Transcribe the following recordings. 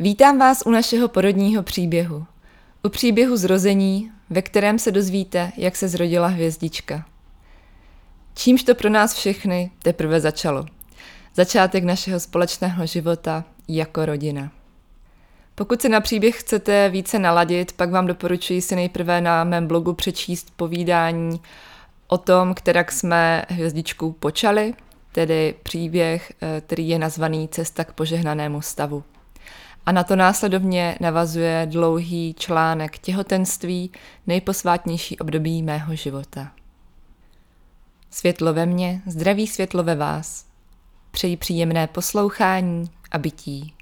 Vítám vás u našeho porodního příběhu. U příběhu zrození, ve kterém se dozvíte, jak se zrodila hvězdička. Čímž to pro nás všechny teprve začalo. Začátek našeho společného života jako rodina. Pokud se na příběh chcete více naladit, pak vám doporučuji si nejprve na mém blogu přečíst povídání o tom, kterak jsme hvězdičku počali, tedy příběh, eh, který je nazvaný Cesta k požehnanému stavu. A na to následovně navazuje dlouhý článek těhotenství, nejposvátnější období mého života. Světlo ve mně, zdraví světlo ve vás. Přeji příjemné poslouchání a bytí.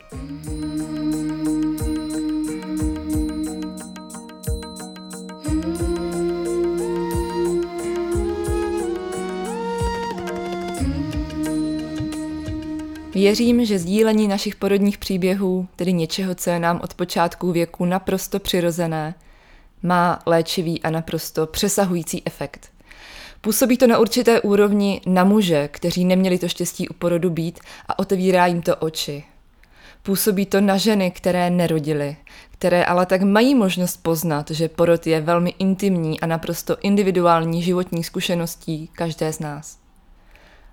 Věřím, že sdílení našich porodních příběhů, tedy něčeho, co je nám od počátku věku naprosto přirozené, má léčivý a naprosto přesahující efekt. Působí to na určité úrovni na muže, kteří neměli to štěstí u porodu být a otevírá jim to oči. Působí to na ženy, které nerodily, které ale tak mají možnost poznat, že porod je velmi intimní a naprosto individuální životní zkušeností každé z nás.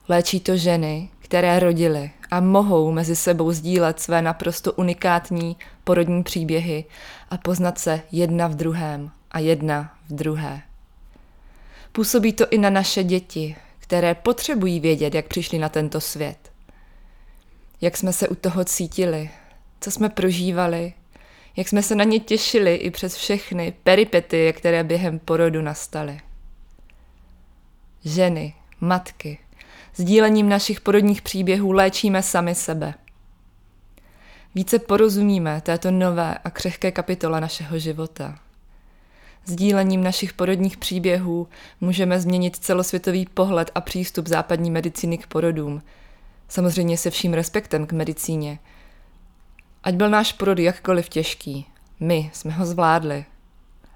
Léčí to ženy, které rodily a mohou mezi sebou sdílet své naprosto unikátní porodní příběhy a poznat se jedna v druhém a jedna v druhé. Působí to i na naše děti, které potřebují vědět, jak přišli na tento svět. Jak jsme se u toho cítili, co jsme prožívali, jak jsme se na ně těšili i přes všechny peripety, které během porodu nastaly. Ženy, matky, Sdílením našich porodních příběhů léčíme sami sebe. Více porozumíme této nové a křehké kapitole našeho života. Sdílením našich porodních příběhů můžeme změnit celosvětový pohled a přístup západní medicíny k porodům, samozřejmě se vším respektem k medicíně. Ať byl náš porod jakkoliv těžký, my jsme ho zvládli.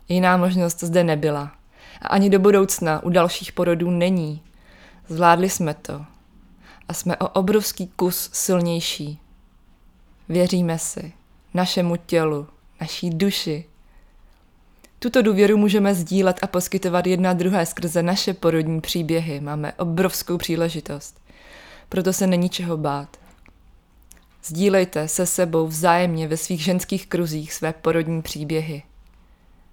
Jiná možnost zde nebyla. A ani do budoucna u dalších porodů není. Zvládli jsme to. A jsme o obrovský kus silnější. Věříme si, našemu tělu, naší duši. Tuto důvěru můžeme sdílet a poskytovat jedna druhé skrze naše porodní příběhy. Máme obrovskou příležitost. Proto se není čeho bát. Sdílejte se sebou vzájemně ve svých ženských kruzích své porodní příběhy.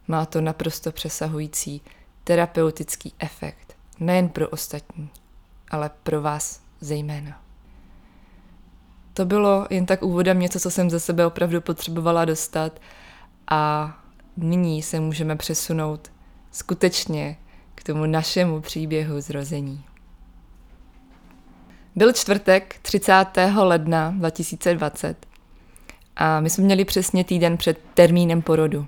Má to naprosto přesahující terapeutický efekt, nejen pro ostatní ale pro vás zejména. To bylo jen tak úvodem něco, co jsem ze sebe opravdu potřebovala dostat a nyní se můžeme přesunout skutečně k tomu našemu příběhu zrození. Byl čtvrtek 30. ledna 2020 a my jsme měli přesně týden před termínem porodu.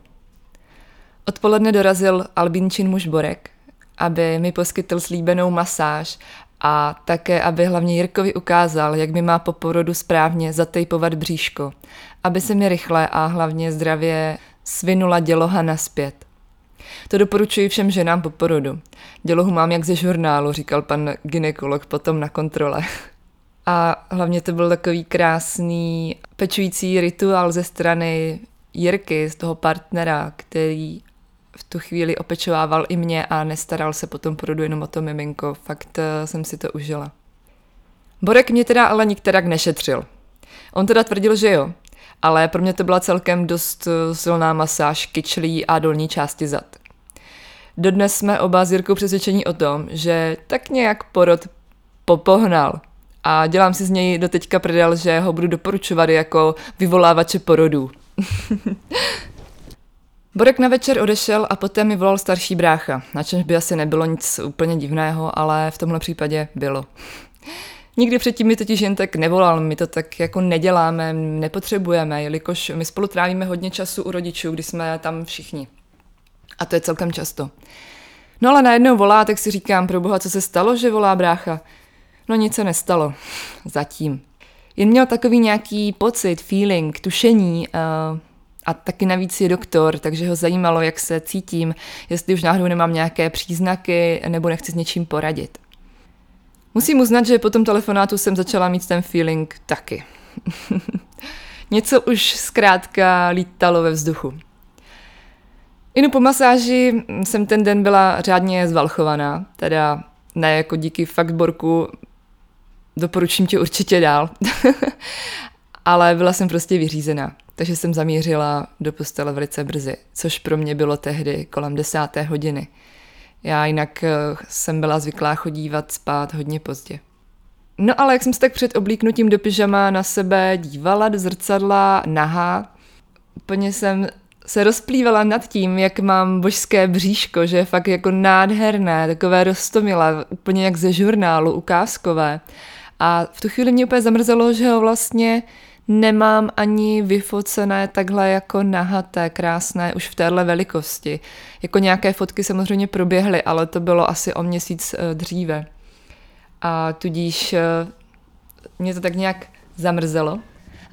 Odpoledne dorazil Albínčin muž Borek, aby mi poskytl slíbenou masáž a také, aby hlavně Jirkovi ukázal, jak mi má po porodu správně zatejpovat bříško, aby se mi rychle a hlavně zdravě svinula děloha naspět. To doporučuji všem ženám po porodu. Dělohu mám jak ze žurnálu, říkal pan ginekolog potom na kontrole. A hlavně to byl takový krásný pečující rituál ze strany Jirky, z toho partnera, který v tu chvíli opečovával i mě a nestaral se potom porodu jenom o to miminko. Fakt uh, jsem si to užila. Borek mě teda ale nikterak nešetřil. On teda tvrdil, že jo, ale pro mě to byla celkem dost eh, silná masáž kyčlí a dolní části zad. Dodnes jsme oba s Jirkou přesvědčení o tom, že tak nějak porod popohnal a dělám si z něj do teďka prdel, že ho budu doporučovat jako vyvolávače porodů. Borek na večer odešel a poté mi volal starší brácha, na čemž by asi nebylo nic úplně divného, ale v tomhle případě bylo. Nikdy předtím mi totiž jen tak nevolal, my to tak jako neděláme, nepotřebujeme, jelikož my spolu trávíme hodně času u rodičů, když jsme tam všichni. A to je celkem často. No ale najednou volá, tak si říkám, pro boha, co se stalo, že volá brácha? No nic se nestalo. Zatím. Jen měl takový nějaký pocit, feeling, tušení, uh, a taky navíc je doktor, takže ho zajímalo, jak se cítím, jestli už náhodou nemám nějaké příznaky nebo nechci s něčím poradit. Musím uznat, že po tom telefonátu jsem začala mít ten feeling taky. Něco už zkrátka lítalo ve vzduchu. Inu po masáži jsem ten den byla řádně zvalchovaná, teda ne jako díky faktborku, doporučím ti určitě dál, ale byla jsem prostě vyřízená, takže jsem zamířila do postele velice brzy, což pro mě bylo tehdy kolem desáté hodiny. Já jinak eh, jsem byla zvyklá chodívat spát hodně pozdě. No ale jak jsem se tak před oblíknutím do pyžama na sebe dívala do zrcadla, nahá, úplně jsem se rozplývala nad tím, jak mám božské bříško, že je fakt jako nádherné, takové rostomilé, úplně jak ze žurnálu, ukázkové. A v tu chvíli mě úplně zamrzelo, že ho vlastně nemám ani vyfocené takhle jako nahaté, krásné, už v téhle velikosti. Jako nějaké fotky samozřejmě proběhly, ale to bylo asi o měsíc eh, dříve. A tudíž eh, mě to tak nějak zamrzelo.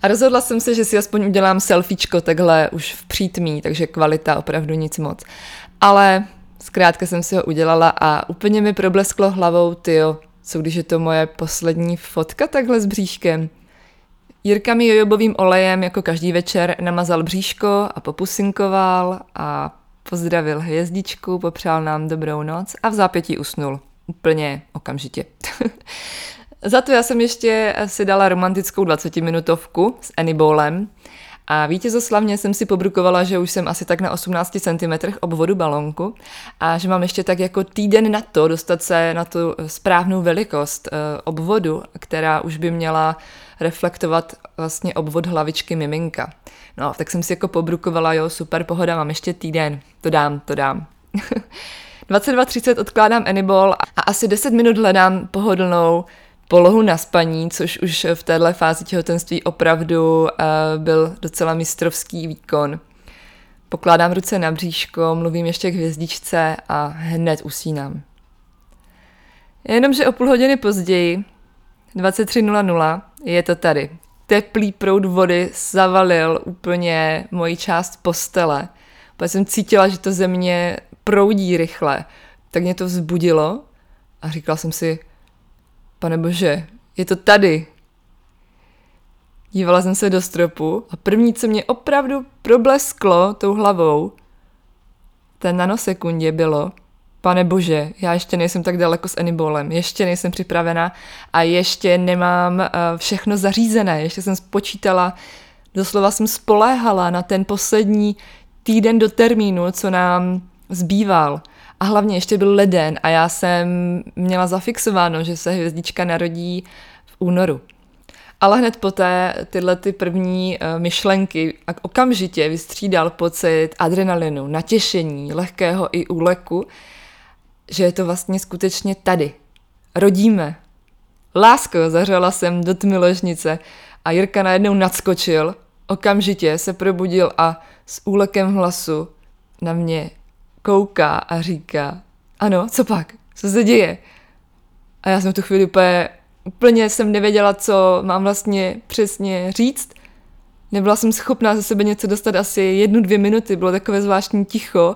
A rozhodla jsem se, že si aspoň udělám selfiečko takhle už v přítmí, takže kvalita opravdu nic moc. Ale zkrátka jsem si ho udělala a úplně mi problesklo hlavou, tyjo, co když je to moje poslední fotka takhle s bříškem. Jirka mi jojobovým olejem jako každý večer namazal bříško a popusinkoval a pozdravil hvězdičku, popřál nám dobrou noc a v zápětí usnul. Úplně okamžitě. Za to já jsem ještě si dala romantickou 20-minutovku s Annie a vítězoslavně jsem si pobrukovala, že už jsem asi tak na 18 cm obvodu balonku a že mám ještě tak jako týden na to dostat se na tu správnou velikost eh, obvodu, která už by měla reflektovat vlastně obvod hlavičky miminka. No, tak jsem si jako pobrukovala, jo, super pohoda, mám ještě týden, to dám, to dám. 22.30 odkládám Anibol a asi 10 minut hledám pohodlnou polohu na spaní, což už v téhle fázi těhotenství opravdu uh, byl docela mistrovský výkon. Pokládám ruce na bříško, mluvím ještě k hvězdičce a hned usínám. Jenomže o půl hodiny později, 23.00, je to tady. Teplý proud vody zavalil úplně moji část postele. Protože jsem cítila, že to země proudí rychle. Tak mě to vzbudilo a říkala jsem si, pane bože, je to tady. Dívala jsem se do stropu a první, co mě opravdu problesklo tou hlavou, ten nanosekundě bylo, pane bože, já ještě nejsem tak daleko s Anibolem, ještě nejsem připravena a ještě nemám uh, všechno zařízené, ještě jsem spočítala, doslova jsem spoléhala na ten poslední týden do termínu, co nám zbýval. A hlavně ještě byl leden a já jsem měla zafixováno, že se hvězdička narodí v únoru. Ale hned poté tyhle ty první uh, myšlenky a okamžitě vystřídal pocit adrenalinu, natěšení, lehkého i úleku, že je to vlastně skutečně tady. Rodíme. Lásko, zařela jsem do tmy ložnice a Jirka najednou nadskočil, okamžitě se probudil a s úlekem hlasu na mě kouká a říká, ano, co pak, co se děje? A já jsem v tu chvíli úplně, úplně jsem nevěděla, co mám vlastně přesně říct. Nebyla jsem schopná ze sebe něco dostat asi jednu, dvě minuty, bylo takové zvláštní ticho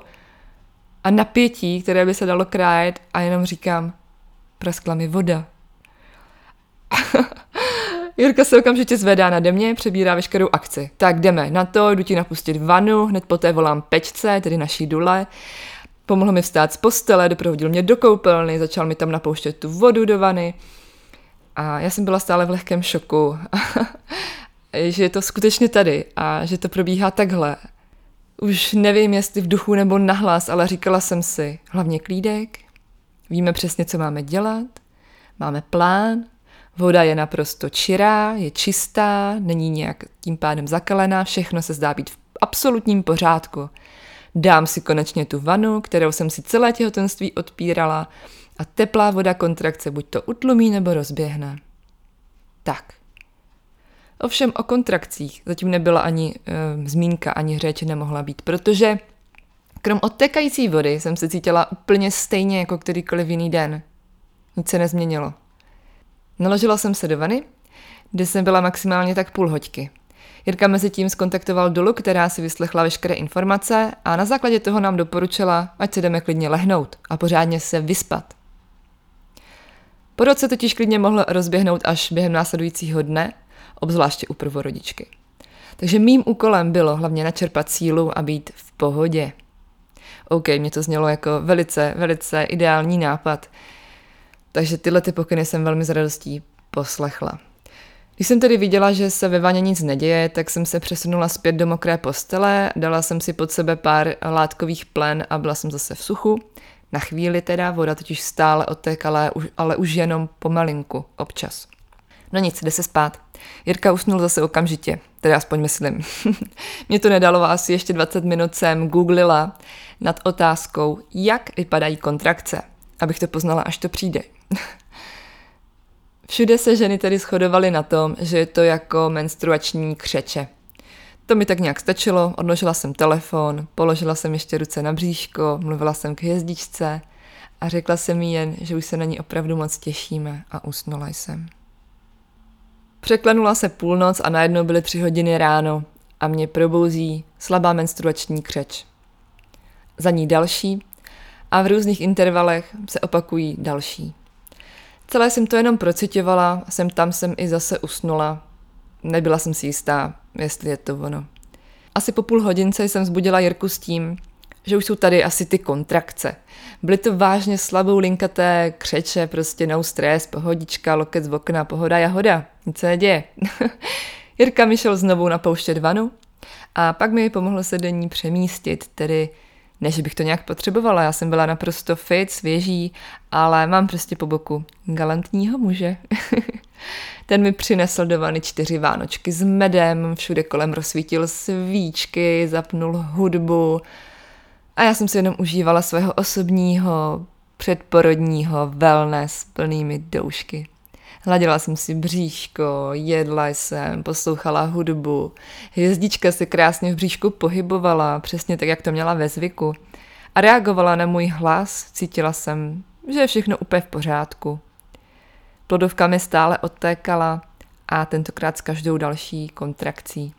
a napětí, které by se dalo krájet a jenom říkám, praskla mi voda. Jirka se okamžitě zvedá nade mě, přebírá veškerou akci. Tak jdeme na to, jdu ti napustit vanu, hned poté volám pečce, tedy naší dule. Pomohl mi vstát z postele, doprovodil mě do koupelny, začal mi tam napouštět tu vodu do vany. A já jsem byla stále v lehkém šoku, že je to skutečně tady a že to probíhá takhle. Už nevím, jestli v duchu nebo nahlas, ale říkala jsem si, hlavně klídek, víme přesně, co máme dělat, máme plán, Voda je naprosto čirá, je čistá, není nějak tím pádem zakalená, všechno se zdá být v absolutním pořádku. Dám si konečně tu vanu, kterou jsem si celé těhotenství odpírala a teplá voda kontrakce buď to utlumí nebo rozběhne. Tak. Ovšem o kontrakcích zatím nebyla ani e, zmínka, ani řeč nemohla být, protože krom odtekající vody jsem se cítila úplně stejně jako kterýkoliv jiný den. Nic se nezměnilo. Naložila jsem se do vany, kde jsem byla maximálně tak půl hoďky. Jirka mezi tím skontaktoval Dolu, která si vyslechla veškeré informace a na základě toho nám doporučila, ať se jdeme klidně lehnout a pořádně se vyspat. Porod se totiž klidně mohl rozběhnout až během následujícího dne, obzvláště u prvorodičky. Takže mým úkolem bylo hlavně načerpat sílu a být v pohodě. OK, mě to znělo jako velice, velice ideální nápad. Takže tyhle ty pokyny jsem velmi s radostí poslechla. Když jsem tedy viděla, že se ve vaně nic neděje, tak jsem se přesunula zpět do mokré postele, dala jsem si pod sebe pár látkových plen a byla jsem zase v suchu. Na chvíli teda, voda totiž stále otékala, ale už jenom pomalinku, občas. No nic, jde se spát. Jirka usnul zase okamžitě, teda aspoň myslím. Mě to nedalo, asi ještě 20 minut jsem googlila nad otázkou, jak vypadají kontrakce, abych to poznala, až to přijde. Všude se ženy tedy shodovaly na tom, že je to jako menstruační křeče. To mi tak nějak stačilo, odložila jsem telefon, položila jsem ještě ruce na bříško, mluvila jsem k hvězdičce a řekla jsem jí jen, že už se na ní opravdu moc těšíme a usnula jsem. Překlenula se půlnoc a najednou byly tři hodiny ráno a mě probouzí slabá menstruační křeč. Za ní další a v různých intervalech se opakují další. Celé jsem to jenom procitovala, jsem tam jsem i zase usnula. Nebyla jsem si jistá, jestli je to ono. Asi po půl hodince jsem zbudila Jirku s tím, že už jsou tady asi ty kontrakce. Byly to vážně slabou linkaté křeče, prostě no stres, pohodička, loket z okna, pohoda, jahoda, nic se neděje. Jirka mi šel znovu napouštět vanu a pak mi pomohlo se do ní přemístit, tedy ne, že bych to nějak potřebovala, já jsem byla naprosto fit, svěží, ale mám prostě po boku galantního muže. Ten mi přinesl do vany čtyři vánočky s medem, všude kolem rozsvítil svíčky, zapnul hudbu a já jsem si jenom užívala svého osobního předporodního wellness plnými doušky. Hladila jsem si bříško, jedla jsem, poslouchala hudbu. Hvězdička se krásně v bříšku pohybovala, přesně tak, jak to měla ve zvyku. A reagovala na můj hlas, cítila jsem, že je všechno úplně v pořádku. Plodovka mi stále odtékala a tentokrát s každou další kontrakcí.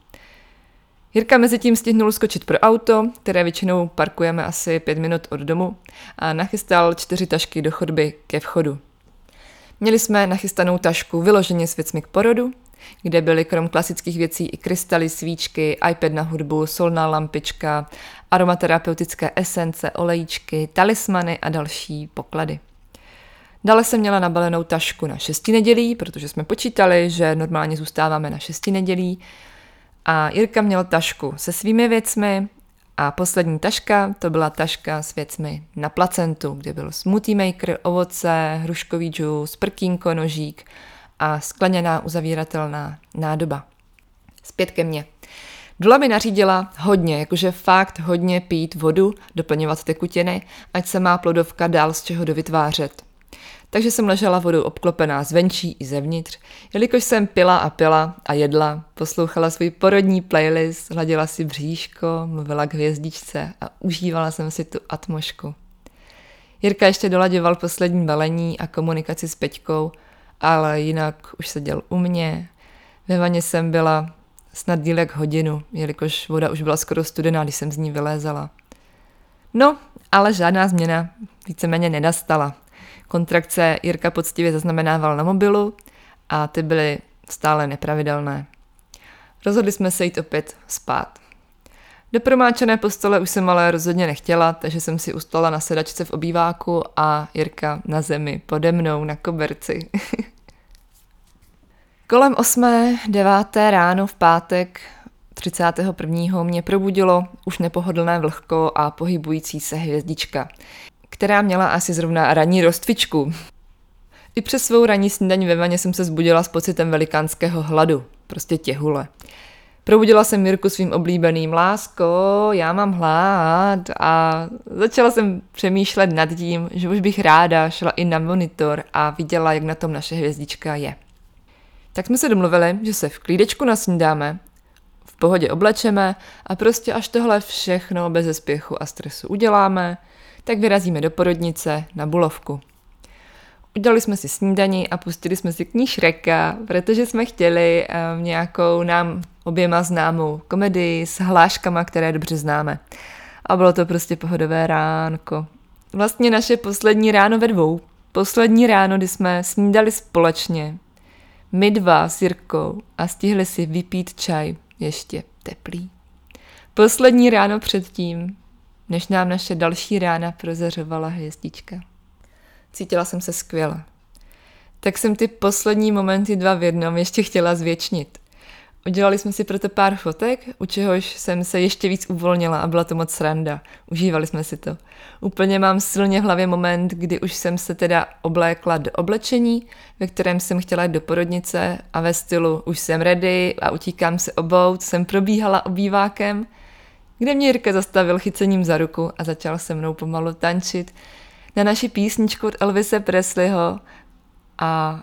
Jirka mezi tím stihnul skočit pro auto, které většinou parkujeme asi pět minut od domu a nachystal čtyři tašky do chodby ke vchodu. Měli jsme nachystanou tašku vyloženě s věcmi k porodu, kde byly krom klasických věcí i krystaly, svíčky, iPad na hudbu, solná lampička, aromaterapeutické esence, olejíčky, talismany a další poklady. Dále jsem měla nabalenou tašku na šesti nedělí, protože jsme počítali, že normálně zůstáváme na šesti nedělí. A Jirka měl tašku se svými věcmi, a poslední taška, to byla taška s věcmi na placentu, kde byl smoothie maker, ovoce, hruškový džus, prkínko, nožík a skleněná uzavíratelná nádoba. Zpět ke mně. Dula mi nařídila hodně, jakože fakt hodně pít vodu, doplňovat tekutiny, ať se má plodovka dál z čeho dovytvářet takže jsem ležela vodou obklopená zvenčí i zevnitř, jelikož jsem pila a pila a jedla, poslouchala svůj porodní playlist, hladila si bříško, mluvila k hvězdičce a užívala jsem si tu atmošku. Jirka ještě dolaďoval poslední balení a komunikaci s Peťkou, ale jinak už seděl u mě. Ve vaně jsem byla snad díl jak hodinu, jelikož voda už byla skoro studená, když jsem z ní vylézala. No, ale žádná změna víceméně nedastala. Kontrakce Jirka poctivě zaznamenával na mobilu a ty byly stále nepravidelné. Rozhodli jsme se jít opět spát. Do promáčené postele už jsem ale rozhodně nechtěla, takže jsem si ustala na sedačce v obýváku a Jirka na zemi pode mnou na koberci. Kolem 8. 9. ráno v pátek 31. mě probudilo už nepohodlné vlhko a pohybující se hvězdička která měla asi zrovna ranní roztvičku. I přes svou ranní snídaní ve vaně jsem se zbudila s pocitem velikánského hladu, prostě těhule. Probudila jsem Mirku svým oblíbeným lásko, já mám hlad a začala jsem přemýšlet nad tím, že už bych ráda šla i na monitor a viděla, jak na tom naše hvězdička je. Tak jsme se domluvili, že se v klídečku nasnídáme, v pohodě oblečeme a prostě až tohle všechno bez zespěchu a stresu uděláme, tak vyrazíme do porodnice na Bulovku. Udělali jsme si snídani a pustili jsme si kníž Šreka, protože jsme chtěli um, nějakou nám oběma známou komedii s hláškama, které dobře známe. A bylo to prostě pohodové ránko. Vlastně naše poslední ráno ve dvou. Poslední ráno, kdy jsme snídali společně. My dva s Jirkou a stihli si vypít čaj ještě teplý. Poslední ráno předtím, než nám naše další rána prozařovala hvězdička. Cítila jsem se skvěle. Tak jsem ty poslední momenty dva v jednom ještě chtěla zvětšnit. Udělali jsme si proto pár fotek, u čehož jsem se ještě víc uvolnila a byla to moc sranda. Užívali jsme si to. Úplně mám silně v hlavě moment, kdy už jsem se teda oblékla do oblečení, ve kterém jsem chtěla jít do porodnice a ve stylu už jsem ready a utíkám se obout, jsem probíhala obývákem, kde mě Jirka zastavil chycením za ruku a začal se mnou pomalu tančit na naši písničku od Elvise Presleyho a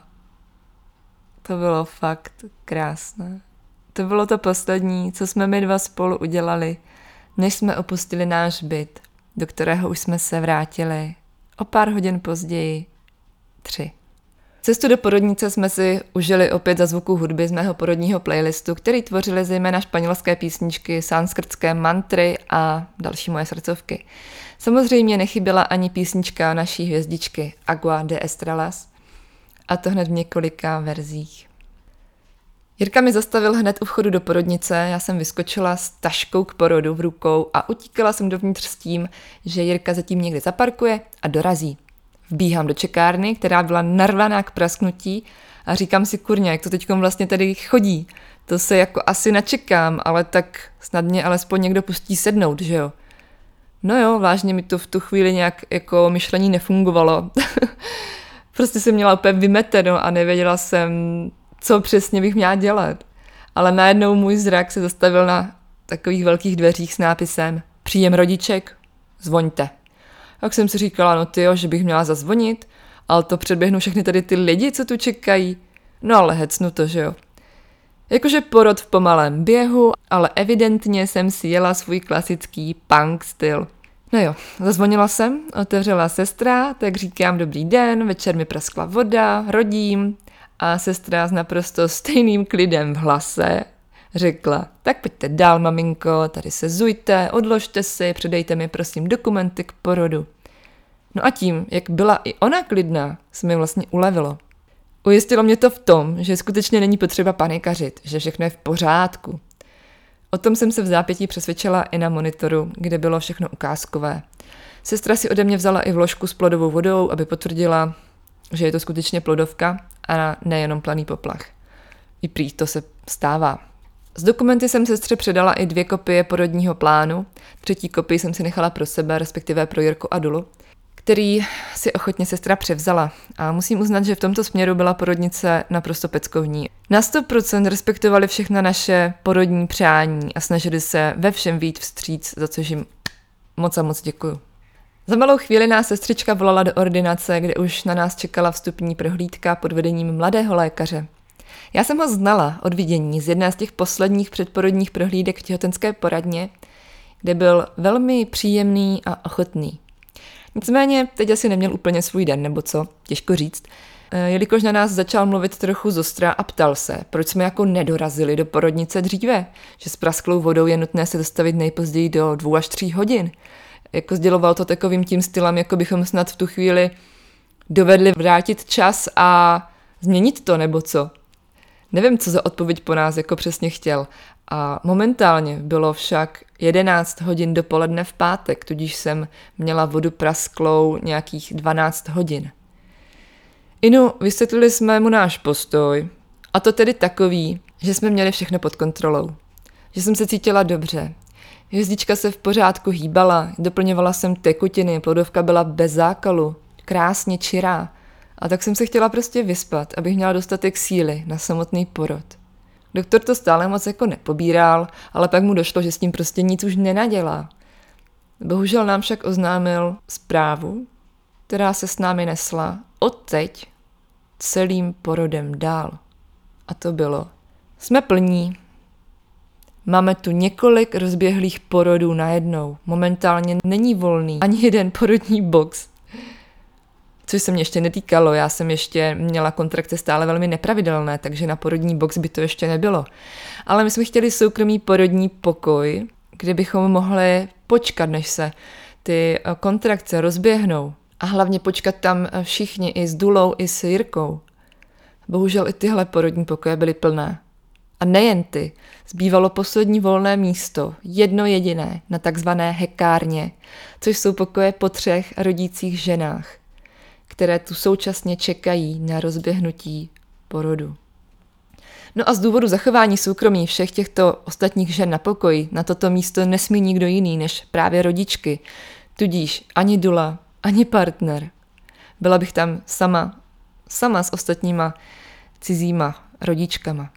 to bylo fakt krásné. To bylo to poslední, co jsme my dva spolu udělali, než jsme opustili náš byt, do kterého už jsme se vrátili o pár hodin později, tři. Cestu do porodnice jsme si užili opět za zvuku hudby z mého porodního playlistu, který tvořily zejména španělské písničky, sanskrtské mantry a další moje srdcovky. Samozřejmě nechyběla ani písnička naší hvězdičky Agua de Estrellas, a to hned v několika verzích. Jirka mi zastavil hned u vchodu do porodnice, já jsem vyskočila s taškou k porodu v rukou a utíkala jsem dovnitř s tím, že Jirka zatím někde zaparkuje a dorazí. Vbíhám do čekárny, která byla narvaná k prasknutí a říkám si, kurně, jak to teď vlastně tady chodí. To se jako asi načekám, ale tak snad mě alespoň někdo pustí sednout, že jo. No jo, vážně mi to v tu chvíli nějak jako myšlení nefungovalo. prostě jsem měla úplně vymeteno a nevěděla jsem, co přesně bych měla dělat. Ale najednou můj zrak se zastavil na takových velkých dveřích s nápisem Příjem rodiček, zvoňte. Tak jsem si říkala, no tyjo, že bych měla zazvonit, ale to předběhnu všechny tady ty lidi, co tu čekají. No ale hecnu to, že jo. Jakože porod v pomalém běhu, ale evidentně jsem si jela svůj klasický punk styl. No jo, zazvonila jsem, otevřela sestra, tak říkám dobrý den, večer mi praskla voda, rodím a sestra s naprosto stejným klidem v hlase řekla, tak pojďte dál, maminko, tady se zujte, odložte si, předejte mi prosím dokumenty k porodu. No a tím, jak byla i ona klidná, se mi vlastně ulevilo. Ujistilo mě to v tom, že skutečně není potřeba panikařit, že všechno je v pořádku. O tom jsem se v zápětí přesvědčila i na monitoru, kde bylo všechno ukázkové. Sestra si ode mě vzala i vložku s plodovou vodou, aby potvrdila, že je to skutečně plodovka a nejenom planý poplach. I prý to se stává. Z dokumenty jsem sestře předala i dvě kopie porodního plánu, třetí kopii jsem si nechala pro sebe, respektive pro Jirku a Dulu, který si ochotně sestra převzala. A musím uznat, že v tomto směru byla porodnice naprosto peckovní. Na 100% respektovali všechna naše porodní přání a snažili se ve všem vít vstříc, za což jim moc a moc děkuju. Za malou chvíli nás sestřička volala do ordinace, kde už na nás čekala vstupní prohlídka pod vedením mladého lékaře. Já jsem ho znala od vidění z jedné z těch posledních předporodních prohlídek v těhotenské poradně, kde byl velmi příjemný a ochotný. Nicméně teď asi neměl úplně svůj den, nebo co, těžko říct. E, jelikož na nás začal mluvit trochu zostra a ptal se, proč jsme jako nedorazili do porodnice dříve, že s prasklou vodou je nutné se dostavit nejpozději do dvou až tří hodin. Jako sděloval to takovým tím stylem, jako bychom snad v tu chvíli dovedli vrátit čas a změnit to, nebo co. Nevím, co za odpověď po nás jako přesně chtěl. A momentálně bylo však 11 hodin dopoledne v pátek, tudíž jsem měla vodu prasklou nějakých 12 hodin. Inu, vysvětlili jsme mu náš postoj, a to tedy takový, že jsme měli všechno pod kontrolou. Že jsem se cítila dobře. Hvězdička se v pořádku hýbala, doplňovala jsem tekutiny, plodovka byla bez zákalu, krásně čirá. A tak jsem se chtěla prostě vyspat, abych měla dostatek síly na samotný porod. Doktor to stále moc jako nepobíral, ale pak mu došlo, že s tím prostě nic už nenadělá. Bohužel nám však oznámil zprávu, která se s námi nesla odteď celým porodem dál. A to bylo. Jsme plní. Máme tu několik rozběhlých porodů najednou. Momentálně není volný ani jeden porodní box což se mě ještě netýkalo. Já jsem ještě měla kontrakce stále velmi nepravidelné, takže na porodní box by to ještě nebylo. Ale my jsme chtěli soukromý porodní pokoj, kde bychom mohli počkat, než se ty eh, kontrakce rozběhnou. A hlavně počkat tam eh, všichni, i s Dulou, i s Jirkou. Bohužel i tyhle porodní pokoje byly plné. A nejen ty, zbývalo poslední volné místo, jedno jediné, na takzvané hekárně, což jsou pokoje po třech rodících ženách, které tu současně čekají na rozběhnutí porodu. No a z důvodu zachování soukromí všech těchto ostatních žen na pokoji na toto místo nesmí nikdo jiný než právě rodičky, tudíž ani Dula, ani partner. Byla bych tam sama, sama s ostatníma cizíma rodičkama.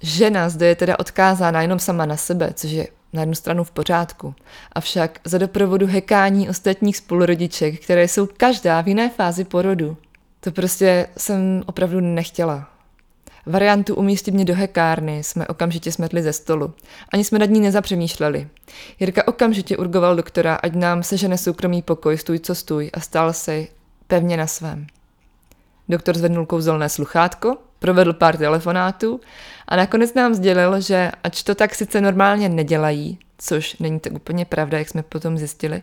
Žena zde je teda odkázána jenom sama na sebe, což je na jednu stranu v pořádku. Avšak za doprovodu hekání ostatních spolurodiček, které jsou každá v jiné fázi porodu. To prostě jsem opravdu nechtěla. Variantu umístit mě do hekárny jsme okamžitě smetli ze stolu. Ani jsme nad ní nezapřemýšleli. Jirka okamžitě urgoval doktora, ať nám sežene soukromý pokoj, stůj co stůj a stál se pevně na svém. Doktor zvednul kouzelné sluchátko, provedl pár telefonátů a nakonec nám sdělil, že ač to tak sice normálně nedělají, což není tak úplně pravda, jak jsme potom zjistili,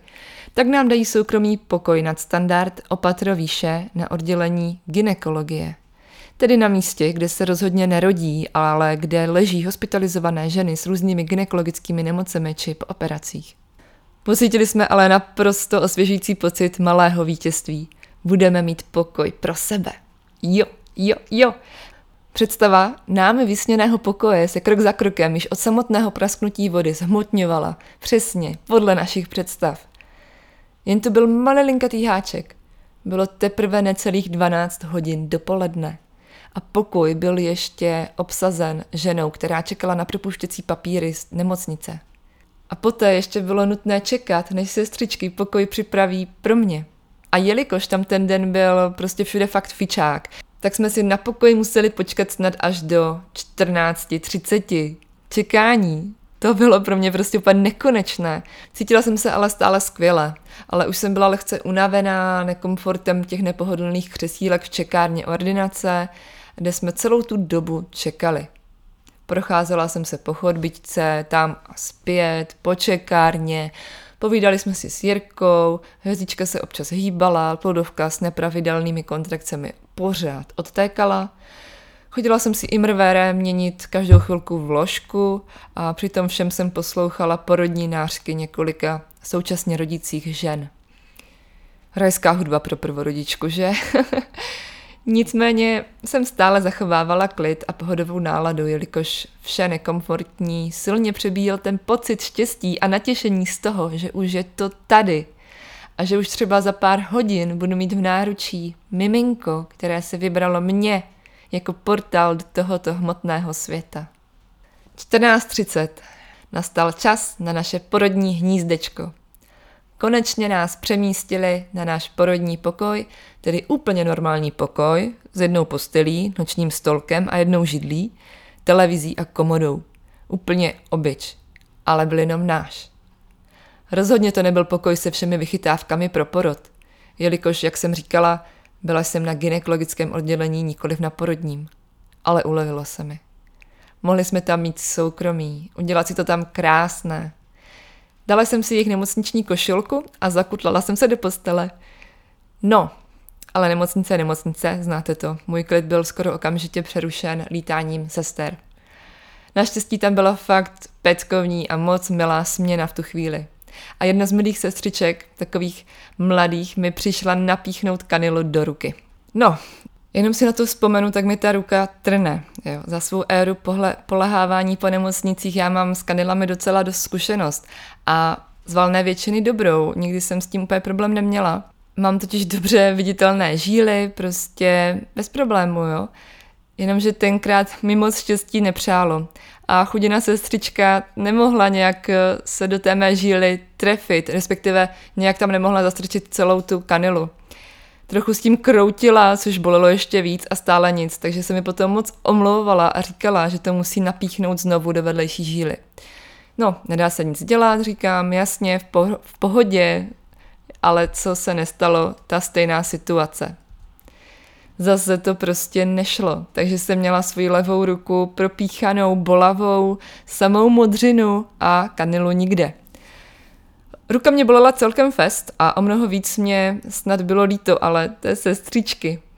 tak nám dají soukromý pokoj nad standard opatro výše na oddělení ginekologie. Tedy na místě, kde se rozhodně nerodí, ale kde leží hospitalizované ženy s různými gynekologickými nemocemi či po operacích. Pocítili jsme ale naprosto osvěžující pocit malého vítězství. Budeme mít pokoj pro sebe. Jo, jo, jo. Představa námi vysněného pokoje se krok za krokem již od samotného prasknutí vody zhmotňovala přesně podle našich představ. Jen to byl malilinkatý háček. Bylo teprve necelých 12 hodin dopoledne a pokoj byl ještě obsazen ženou, která čekala na propuštěcí papíry z nemocnice. A poté ještě bylo nutné čekat, než sestřičky pokoj připraví pro mě. A jelikož tam ten den byl prostě všude fakt fičák, tak jsme si na pokoji museli počkat snad až do 14.30. Čekání. To bylo pro mě prostě úplně nekonečné. Cítila jsem se ale stále skvěle, ale už jsem byla lehce unavená nekomfortem těch nepohodlných křesílek v čekárně ordinace, kde jsme celou tu dobu čekali. Procházela jsem se po chodbičce, tam a zpět, po čekárně, Povídali jsme si s Jirkou, hvězdička se občas hýbala, plodovka s nepravidelnými kontrakcemi pořád odtékala. Chodila jsem si imrvére měnit každou chvilku vložku a přitom všem jsem poslouchala porodní nářky několika současně rodících žen. Rajská hudba pro prvorodičku, že? Nicméně jsem stále zachovávala klid a pohodovou náladu, jelikož vše nekomfortní silně přebíjel ten pocit štěstí a natěšení z toho, že už je to tady a že už třeba za pár hodin budu mít v náručí miminko, které se vybralo mě jako portál do tohoto hmotného světa. 14.30. Nastal čas na naše porodní hnízdečko. Konečně nás přemístili na náš porodní pokoj, tedy úplně normální pokoj s jednou postelí, nočním stolkem a jednou židlí, televizí a komodou. Úplně obyč, ale byl jenom náš. Rozhodně to nebyl pokoj se všemi vychytávkami pro porod, jelikož, jak jsem říkala, byla jsem na gynekologickém oddělení, nikoliv na porodním. Ale ulevilo se mi. Mohli jsme tam mít soukromí, udělat si to tam krásné, Dala jsem si jejich nemocniční košilku a zakutlala jsem se do postele. No, ale nemocnice nemocnice, znáte to. Můj klid byl skoro okamžitě přerušen lítáním sester. Naštěstí tam byla fakt peckovní a moc milá směna v tu chvíli. A jedna z milých sestřiček, takových mladých, mi přišla napíchnout kanilu do ruky. No, Jenom si na to vzpomenu, tak mi ta ruka trne. Jo. Za svou éru pohle, polehávání po nemocnicích já mám s kanilami docela dost zkušenost a z valné většiny dobrou. Nikdy jsem s tím úplně problém neměla. Mám totiž dobře viditelné žíly, prostě bez problému, jo. Jenomže tenkrát mi moc štěstí nepřálo. A chudina sestřička nemohla nějak eh, se do té mé žíly trefit, respektive nějak tam nemohla zastrčit celou tu kanilu trochu s tím kroutila, což bolelo ještě víc a stále nic, takže se mi potom moc omlouvala a říkala, že to musí napíchnout znovu do vedlejší žíly. No, nedá se nic dělat, říkám, jasně, v, po- v pohodě, ale co se nestalo, ta stejná situace. Zase to prostě nešlo, takže jsem měla svoji levou ruku propíchanou bolavou, samou modřinu a kanilu nikde. Ruka mě bolela celkem fest a o mnoho víc mě snad bylo líto, ale je sestřičky.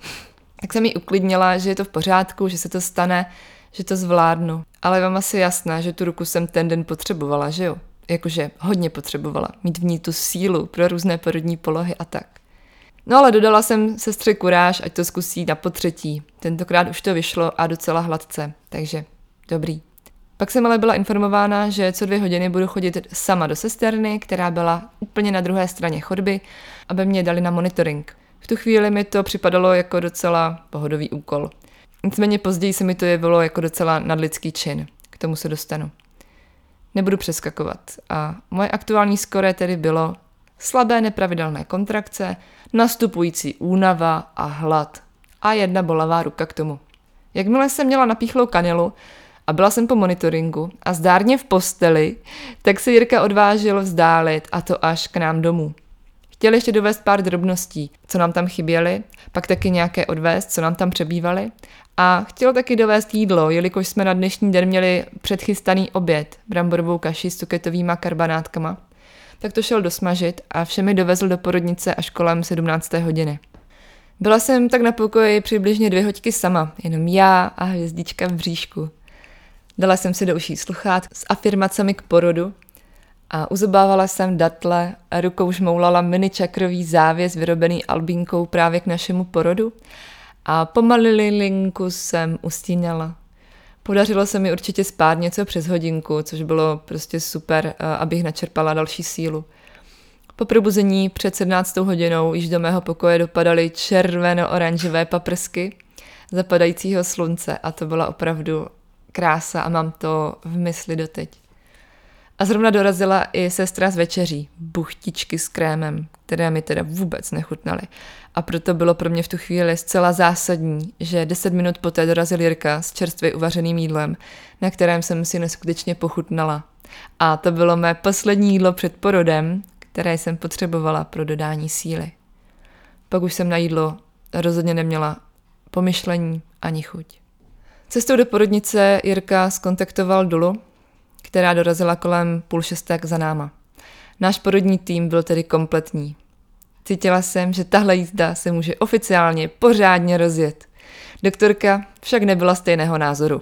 Tak jsem jí uklidnila, že je to v pořádku, že se to stane, že to zvládnu. Ale vám asi jasné, že tu ruku jsem ten den potřebovala, že jo? Jakože hodně potřebovala. Mít v ní tu sílu pro různé porodní polohy a tak. No ale dodala jsem sestře kuráž, ať to zkusí na potřetí. Tentokrát už to vyšlo a docela hladce, takže dobrý. Pak jsem ale byla informována, že co dvě hodiny budu chodit sama do sesterny, která byla úplně na druhé straně chodby, aby mě dali na monitoring. V tu chvíli mi to připadalo jako docela pohodový úkol. Nicméně později se mi to jevilo jako docela nadlidský čin. K tomu se dostanu. Nebudu přeskakovat. A moje aktuální skore tedy bylo slabé nepravidelné kontrakce, nastupující únava a hlad. A jedna bolavá ruka k tomu. Jakmile jsem měla napíchlou kanilu a byla jsem po monitoringu a zdárně v posteli, tak se Jirka odvážil vzdálit a to až k nám domů. Chtěl ještě dovést pár drobností, co nám tam chyběly, pak taky nějaké odvést, co nám tam přebývaly a chtěl taky dovést jídlo, jelikož jsme na dnešní den měli předchystaný oběd, bramborovou kaši s cuketovými karbanátkama. Tak to šel dosmažit a vše mi dovezl do porodnice až kolem 17. hodiny. Byla jsem tak na pokoji přibližně dvě hoďky sama, jenom já a hvězdička v bříšku. Dala jsem si do uší sluchát s afirmacemi k porodu a uzobávala jsem datle a rukou žmoulala mini čakrový závěs vyrobený albínkou právě k našemu porodu a pomalili linku jsem ustínala. Podařilo se mi určitě spát něco přes hodinku, což bylo prostě super, eh, abych načerpala další sílu. Po probuzení před 17 hodinou již do mého pokoje dopadaly červeno-oranžové paprsky zapadajícího slunce a to byla opravdu krása a mám to v mysli doteď. A zrovna dorazila i sestra z večeří, buchtičky s krémem, které mi teda vůbec nechutnaly. A proto bylo pro mě v tu chvíli zcela zásadní, že deset minut poté dorazil Jirka s čerstvě uvařeným jídlem, na kterém jsem si neskutečně pochutnala. A to bylo mé poslední jídlo před porodem, které jsem potřebovala pro dodání síly. Pak už jsem na jídlo rozhodně neměla pomyšlení ani chuť. Cestou do porodnice Jirka skontaktoval Dulu, která dorazila kolem půl šestek za náma. Náš porodní tým byl tedy kompletní. Cítila jsem, že tahle jízda se může oficiálně pořádně rozjet. Doktorka však nebyla stejného názoru.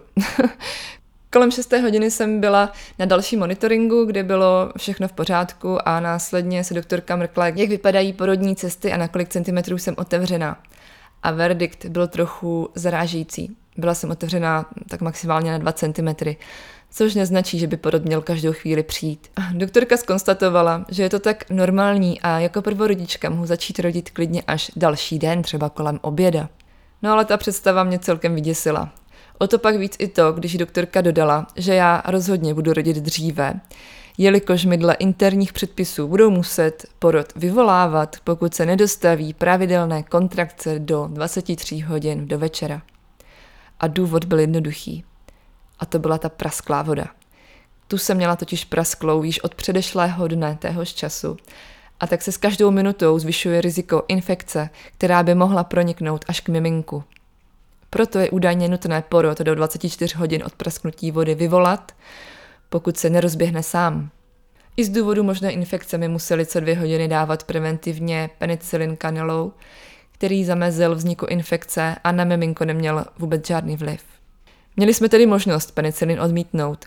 Kolem 6. hodiny jsem byla na další monitoringu, kde bylo všechno v pořádku a následně se doktorka mrkla, jak vypadají porodní cesty a na kolik centimetrů jsem otevřená. A verdikt byl trochu zarážející. Byla jsem otevřená tak maximálně na 2 cm, což neznačí, že by porod měl každou chvíli přijít. Doktorka skonstatovala, že je to tak normální a jako prvorodička mohu začít rodit klidně až další den, třeba kolem oběda. No ale ta představa mě celkem vyděsila. O to pak víc i to, když doktorka dodala, že já rozhodně budu rodit dříve, jelikož mi dle interních předpisů budou muset porod vyvolávat, pokud se nedostaví pravidelné kontrakce do 23 hodin do večera. A důvod byl jednoduchý. A to byla ta prasklá voda. Tu jsem měla totiž prasklou již od předešlého dne téhož času. A tak se s každou minutou zvyšuje riziko infekce, která by mohla proniknout až k miminku. Proto je údajně nutné porod do 24 hodin od prasknutí vody vyvolat, pokud se nerozběhne sám. I z důvodu možné infekce mi museli co dvě hodiny dávat preventivně penicillin kanelou, který zamezil vzniku infekce a na miminko neměl vůbec žádný vliv. Měli jsme tedy možnost penicilin odmítnout,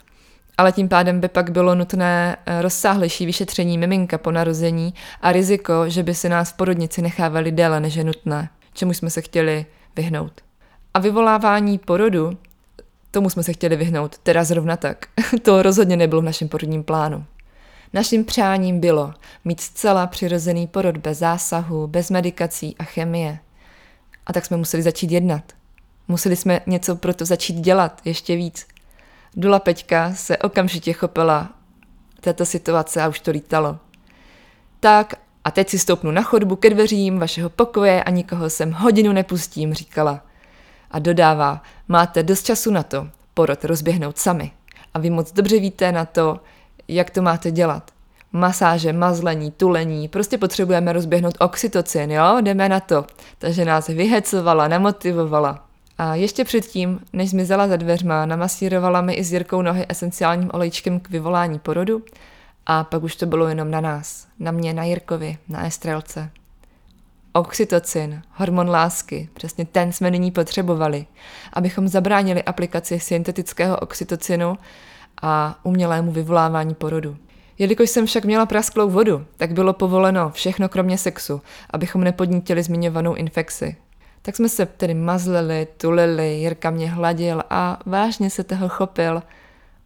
ale tím pádem by pak bylo nutné eh, rozsáhlejší vyšetření miminka po narození a riziko, že by si nás v porodnici nechávali déle než je nutné, čemu jsme se chtěli vyhnout. A vyvolávání porodu, tomu jsme se chtěli vyhnout, teda zrovna tak. to rozhodně nebylo v našem porodním plánu. Naším přáním bylo mít zcela přirozený porod bez zásahu, bez medikací a chemie. A tak jsme museli začít jednat. Museli jsme něco pro to začít dělat, ještě víc. Dula Peťka se okamžitě chopila této situace a už to lítalo. Tak a teď si stoupnu na chodbu ke dveřím vašeho pokoje a nikoho sem hodinu nepustím, říkala. A dodává, máte dost času na to, porod rozběhnout sami. A vy moc dobře víte na to, jak to máte dělat. Masáže, mazlení, tulení, prostě potřebujeme rozběhnout oxytocin, jo, jdeme na to. Takže nás vyhecovala, nemotivovala. A ještě předtím, než zmizela za dveřma, namasírovala mi i s Jirkou nohy esenciálním olejčkem k vyvolání porodu a pak už to bylo jenom na nás, na mě, na Jirkovi, na Estrelce. Oxytocin, hormon lásky, přesně ten jsme nyní potřebovali, abychom zabránili aplikaci syntetického oxytocinu a umělému vyvolávání porodu. Jelikož jsem však měla prasklou vodu, tak bylo povoleno všechno kromě sexu, abychom nepodnítili zmiňovanou infekci. Tak jsme se tedy mazlili, tulili, Jirka mě hladil a vážně se toho chopil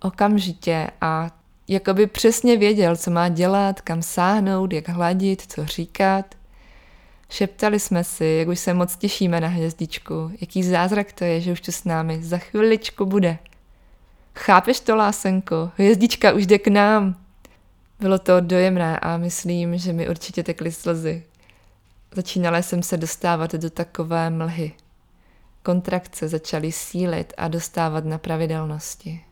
okamžitě a jakoby přesně věděl, co má dělat, kam sáhnout, jak hladit, co říkat. Šeptali jsme si, jak už se moc těšíme na hvězdičku, jaký zázrak to je, že už tu s námi za chviličku bude. Chápeš to, lásenko? Hvězdička už jde k nám. Bylo to dojemné a myslím, že mi určitě tekly slzy. Začínala jsem se dostávat do takové mlhy. Kontrakce začaly sílit a dostávat na pravidelnosti.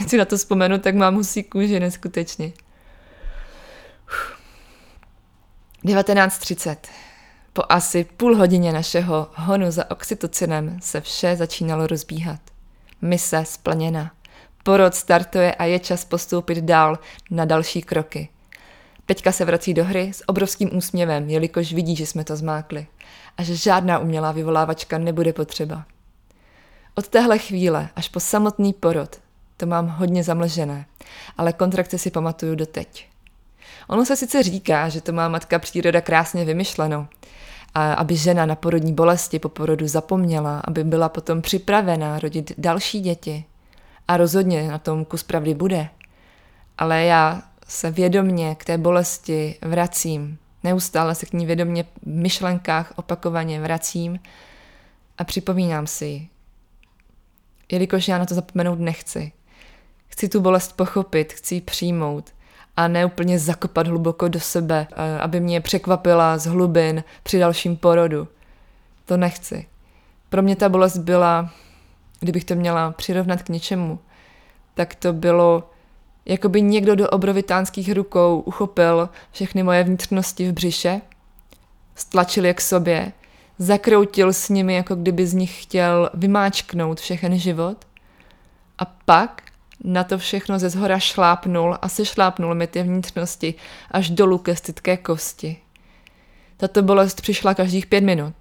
Já si na to vzpomenu, tak mám husí kůži neskutečně. 19.30. Po asi půl hodině našeho honu za oxytocinem se vše začínalo rozbíhat. Mise splněna. Porod startuje a je čas postoupit dál na další kroky. Peťka se vrací do hry s obrovským úsměvem, jelikož vidí, že jsme to zmákli a že žádná umělá vyvolávačka nebude potřeba. Od téhle chvíle až po samotný porod to mám hodně zamlžené, ale kontrakce si pamatuju doteď. Ono se sice říká, že to má matka příroda krásně vymyšleno, a aby žena na porodní bolesti po porodu zapomněla, aby byla potom připravená rodit další děti. A rozhodně na tom kus pravdy bude. Ale já se vědomně k té bolesti vracím. Neustále se k ní vědomně v myšlenkách opakovaně vracím a připomínám si ji. Jelikož já na to zapomenout nechci. Chci tu bolest pochopit, chci ji přijmout a ne úplně zakopat hluboko do sebe, eh, aby mě překvapila z hlubin při dalším porodu. To nechci. Pro mě ta bolest byla, kdybych to měla přirovnat k něčemu, tak to bylo, jako by někdo do obrovitánských rukou uchopil všechny moje vnitřnosti v břiše, stlačil je k sobě, zakroutil s nimi, jako kdyby z nich chtěl vymáčknout všechen život a pak na to všechno ze zhora šlápnul a sešlápnul mi ty vnitřnosti až dolů ke stytké kosti. Tato bolest přišla každých pět minut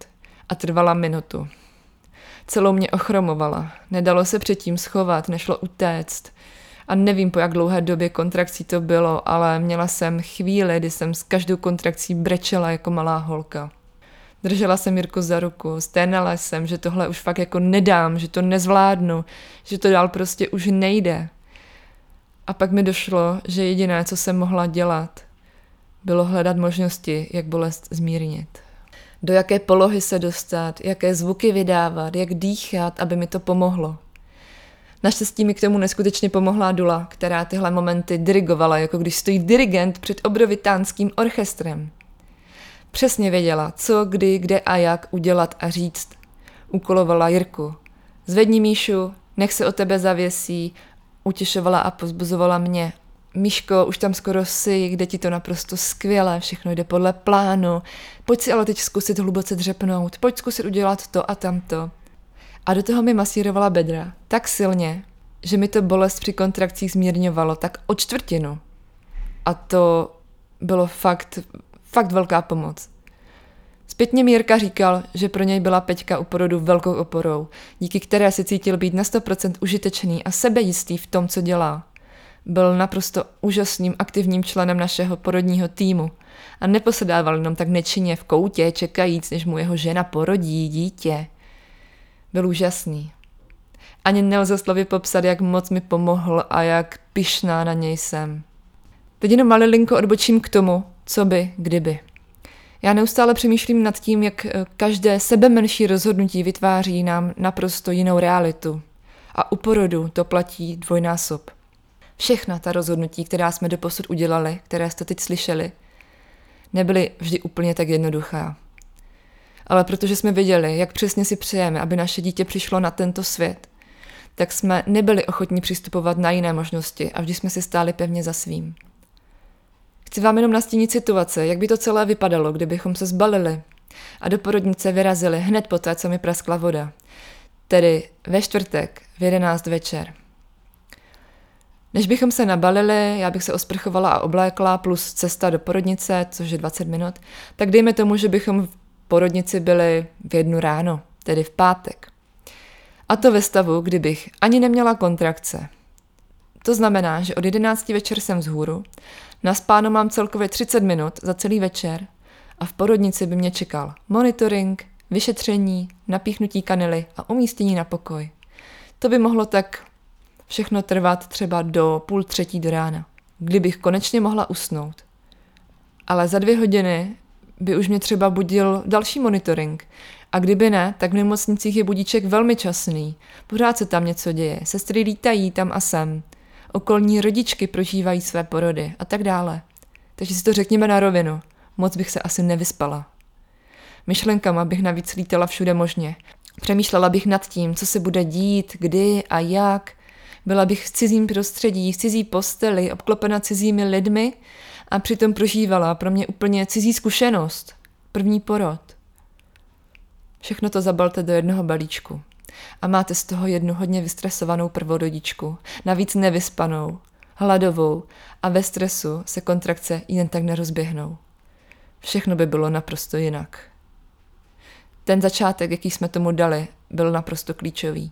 a trvala minutu. Celou mě ochromovala, nedalo se předtím schovat, nešlo utéct. A nevím, po jak dlouhé době kontrakcí to bylo, ale měla jsem chvíli, kdy jsem s každou kontrakcí brečela jako malá holka. Držela jsem Jirku za ruku, sténala jsem, že tohle už fakt jako nedám, že to nezvládnu, že to dál prostě už nejde. A pak mi došlo, že jediné, co jsem mohla dělat, bylo hledat možnosti, jak bolest zmírnit. Do jaké polohy se dostat, jaké zvuky vydávat, jak dýchat, aby mi to pomohlo. Naštěstí mi k tomu neskutečně pomohla Dula, která tyhle momenty dirigovala, jako když stojí dirigent před obrovitánským orchestrem. Přesně věděla, co, kdy, kde a jak udělat a říct. Úkolovala Jirku. Zvedni Míšu, nech se o tebe zavěsí, utěšovala a pozbuzovala mě. Míško, už tam skoro si, kde ti to naprosto skvěle, všechno jde podle plánu. Pojď si ale teď zkusit hluboce dřepnout, pojď zkusit udělat to a tamto. A do toho mi masírovala bedra tak silně, že mi to bolest při kontrakcích zmírňovalo tak o čtvrtinu. A to bylo fakt, fakt velká pomoc. Zpětně Mírka říkal, že pro něj byla Peťka u porodu velkou oporou, díky které se cítil být na 100% užitečný a sebejistý v tom, co dělá. Byl naprosto úžasným aktivním členem našeho porodního týmu a neposedával jenom tak nečinně v koutě, čekajíc, než mu jeho žena porodí dítě. Byl úžasný. Ani nelze slovy popsat, jak moc mi pomohl a jak pišná na něj jsem. Teď jenom malilinko odbočím k tomu, co by, kdyby. Já neustále přemýšlím nad tím, jak eh, každé sebe menší rozhodnutí vytváří nám naprosto jinou realitu. A u porodu to platí dvojnásob. Všechna ta rozhodnutí, která jsme doposud udělali, které jste teď slyšeli, nebyly vždy úplně tak jednoduchá. Ale protože jsme věděli, jak přesně si přejeme, aby naše dítě přišlo na tento svět, tak jsme nebyli ochotní přistupovat na jiné možnosti a vždy jsme si stáli pevně za svým. Chci vám jenom nastínit situace, jak by to celé vypadalo, kdybychom se zbalili a do porodnice vyrazili hned po té, co mi praskla voda. Tedy ve čtvrtek v 11 večer. Než bychom se nabalili, já bych se osprchovala a oblékla, plus cesta do porodnice, což je 20 minut, tak dejme tomu, že bychom porodnici byli v jednu ráno, tedy v pátek. A to ve stavu, kdybych ani neměla kontrakce. To znamená, že od 11 večer jsem vzhůru, na spánu mám celkově 30 minut za celý večer a v porodnici by mě čekal monitoring, vyšetření, napíchnutí kanily a umístění na pokoj. To by mohlo tak všechno trvat třeba do půl třetí do rána, kdybych konečně mohla usnout. Ale za dvě hodiny by už mě třeba budil další monitoring. A kdyby ne, tak v nemocnicích je budíček velmi časný. Pořád se tam něco děje. Sestry lítají tam a sem. Okolní rodičky prožívají své porody a tak dále. Takže si to řekněme na rovinu. Moc bych se asi nevyspala. Myšlenkama bych navíc lítala všude možně. Přemýšlela bych nad tím, co se bude dít, kdy a jak. Byla bych v cizím prostředí, v cizí posteli, obklopena cizími lidmi a přitom prožívala pro mě úplně cizí zkušenost. První porod. Všechno to zabalte do jednoho balíčku. A máte z toho jednu hodně vystresovanou prvorodičku, navíc nevyspanou, hladovou a ve stresu se kontrakce jen tak nerozběhnou. Všechno by bylo naprosto jinak. Ten začátek, jaký jsme tomu dali, byl naprosto klíčový.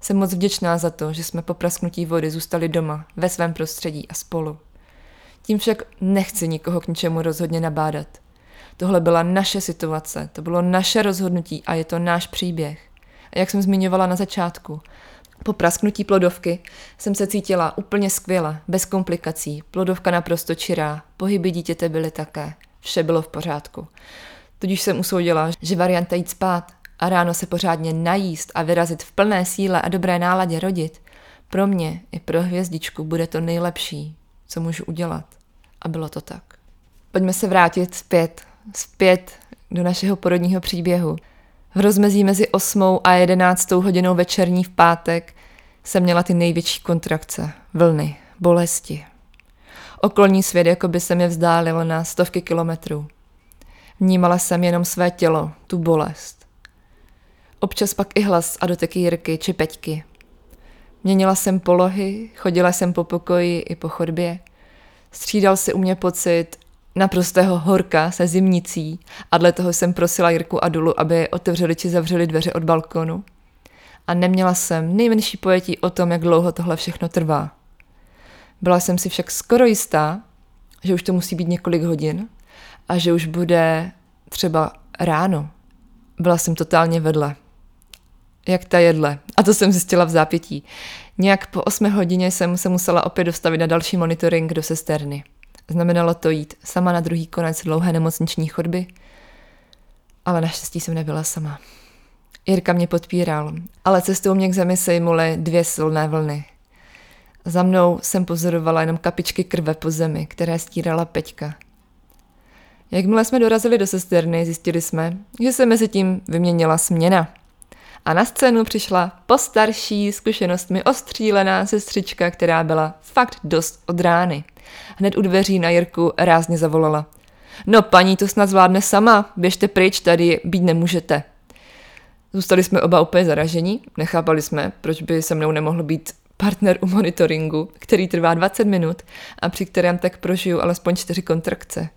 Jsem moc vděčná za to, že jsme po prasknutí vody zůstali doma, ve svém prostředí a spolu. Tím však nechci nikoho k ničemu rozhodně nabádat. Tohle byla naše situace, to bylo naše rozhodnutí a je to náš příběh. A jak jsem zmiňovala na začátku, po prasknutí plodovky jsem se cítila úplně skvěle, bez komplikací, plodovka naprosto čirá, pohyby dítěte byly také, vše bylo v pořádku. Tudíž jsem usoudila, že varianta jít spát a ráno se pořádně najíst a vyrazit v plné síle a dobré náladě rodit, pro mě i pro hvězdičku bude to nejlepší, co můžu udělat. A bylo to tak. Pojďme se vrátit zpět, zpět do našeho porodního příběhu. V rozmezí mezi 8 a 11 hodinou večerní v pátek jsem měla ty největší kontrakce, vlny, bolesti. Okolní svět jako by se mě vzdálilo na stovky kilometrů. Vnímala jsem jenom své tělo, tu bolest. Občas pak i hlas a doteky Jirky či Peťky. Měnila jsem polohy, chodila jsem po pokoji i po chodbě. Střídal se u mě pocit naprostého horka se zimnicí a dle toho jsem prosila Jirku a Dulu, aby otevřeli či zavřeli dveře od balkonu. A neměla jsem nejmenší pojetí o tom, jak dlouho tohle všechno trvá. Byla jsem si však skoro jistá, že už to musí být několik hodin a že už bude třeba ráno. Byla jsem totálně vedle. Jak ta jedle. A to jsem zjistila v zápětí. Nějak po 8 hodině jsem se musela opět dostavit na další monitoring do sesterny. Znamenalo to jít sama na druhý konec dlouhé nemocniční chodby, ale naštěstí jsem nebyla sama. Jirka mě podpíral, ale cestou mě k zemi sejmuly dvě silné vlny. Za mnou jsem pozorovala jenom kapičky krve po zemi, které stírala Peťka. Jakmile jsme dorazili do sesterny, zjistili jsme, že se mezi tím vyměnila směna. A na scénu přišla postarší, zkušenostmi ostřílená sestřička, která byla fakt dost od rány. Hned u dveří na Jirku rázně zavolala. No paní to snad zvládne sama, běžte pryč, tady být nemůžete. Zůstali jsme oba úplně zaražení, nechápali jsme, proč by se mnou nemohl být partner u monitoringu, který trvá 20 minut a při kterém tak prožiju alespoň čtyři kontrakce.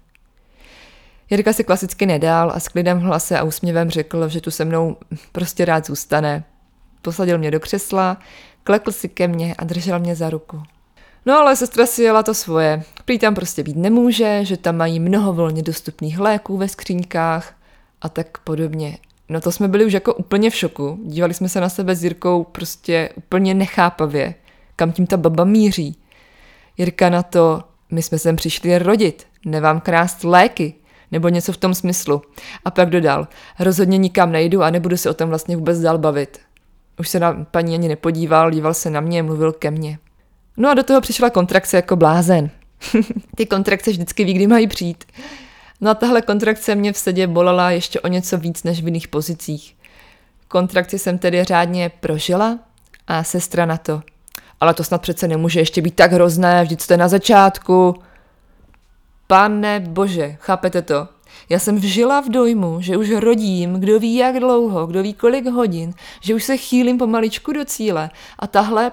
Jirka se klasicky nedál a s klidem v hlase a úsměvem řekl, že tu se mnou prostě rád zůstane. Posadil mě do křesla, klekl si ke mně a držel mě za ruku. No ale sestra si jela to svoje. Prý tam prostě být nemůže, že tam mají mnoho volně dostupných léků ve skříňkách a tak podobně. No to jsme byli už jako úplně v šoku. Dívali jsme se na sebe s Jirkou prostě úplně nechápavě. Kam tím ta baba míří? Jirka na to, my jsme sem přišli rodit, nevám krást léky, nebo něco v tom smyslu. A pak dodal, rozhodně nikam nejdu a nebudu se o tom vlastně vůbec dál bavit. Už se na paní ani nepodíval, díval se na mě, mluvil ke mně. No a do toho přišla kontrakce jako blázen. Ty kontrakce vždycky ví, kdy mají přijít. No a tahle kontrakce mě v sedě bolela ještě o něco víc než v jiných pozicích. Kontrakci jsem tedy řádně prožila a sestra na to. Ale to snad přece nemůže ještě být tak hrozné, vždyť jste na začátku. Pane bože, chápete to? Já jsem vžila v dojmu, že už rodím, kdo ví jak dlouho, kdo ví kolik hodin, že už se chýlím pomaličku do cíle a tahle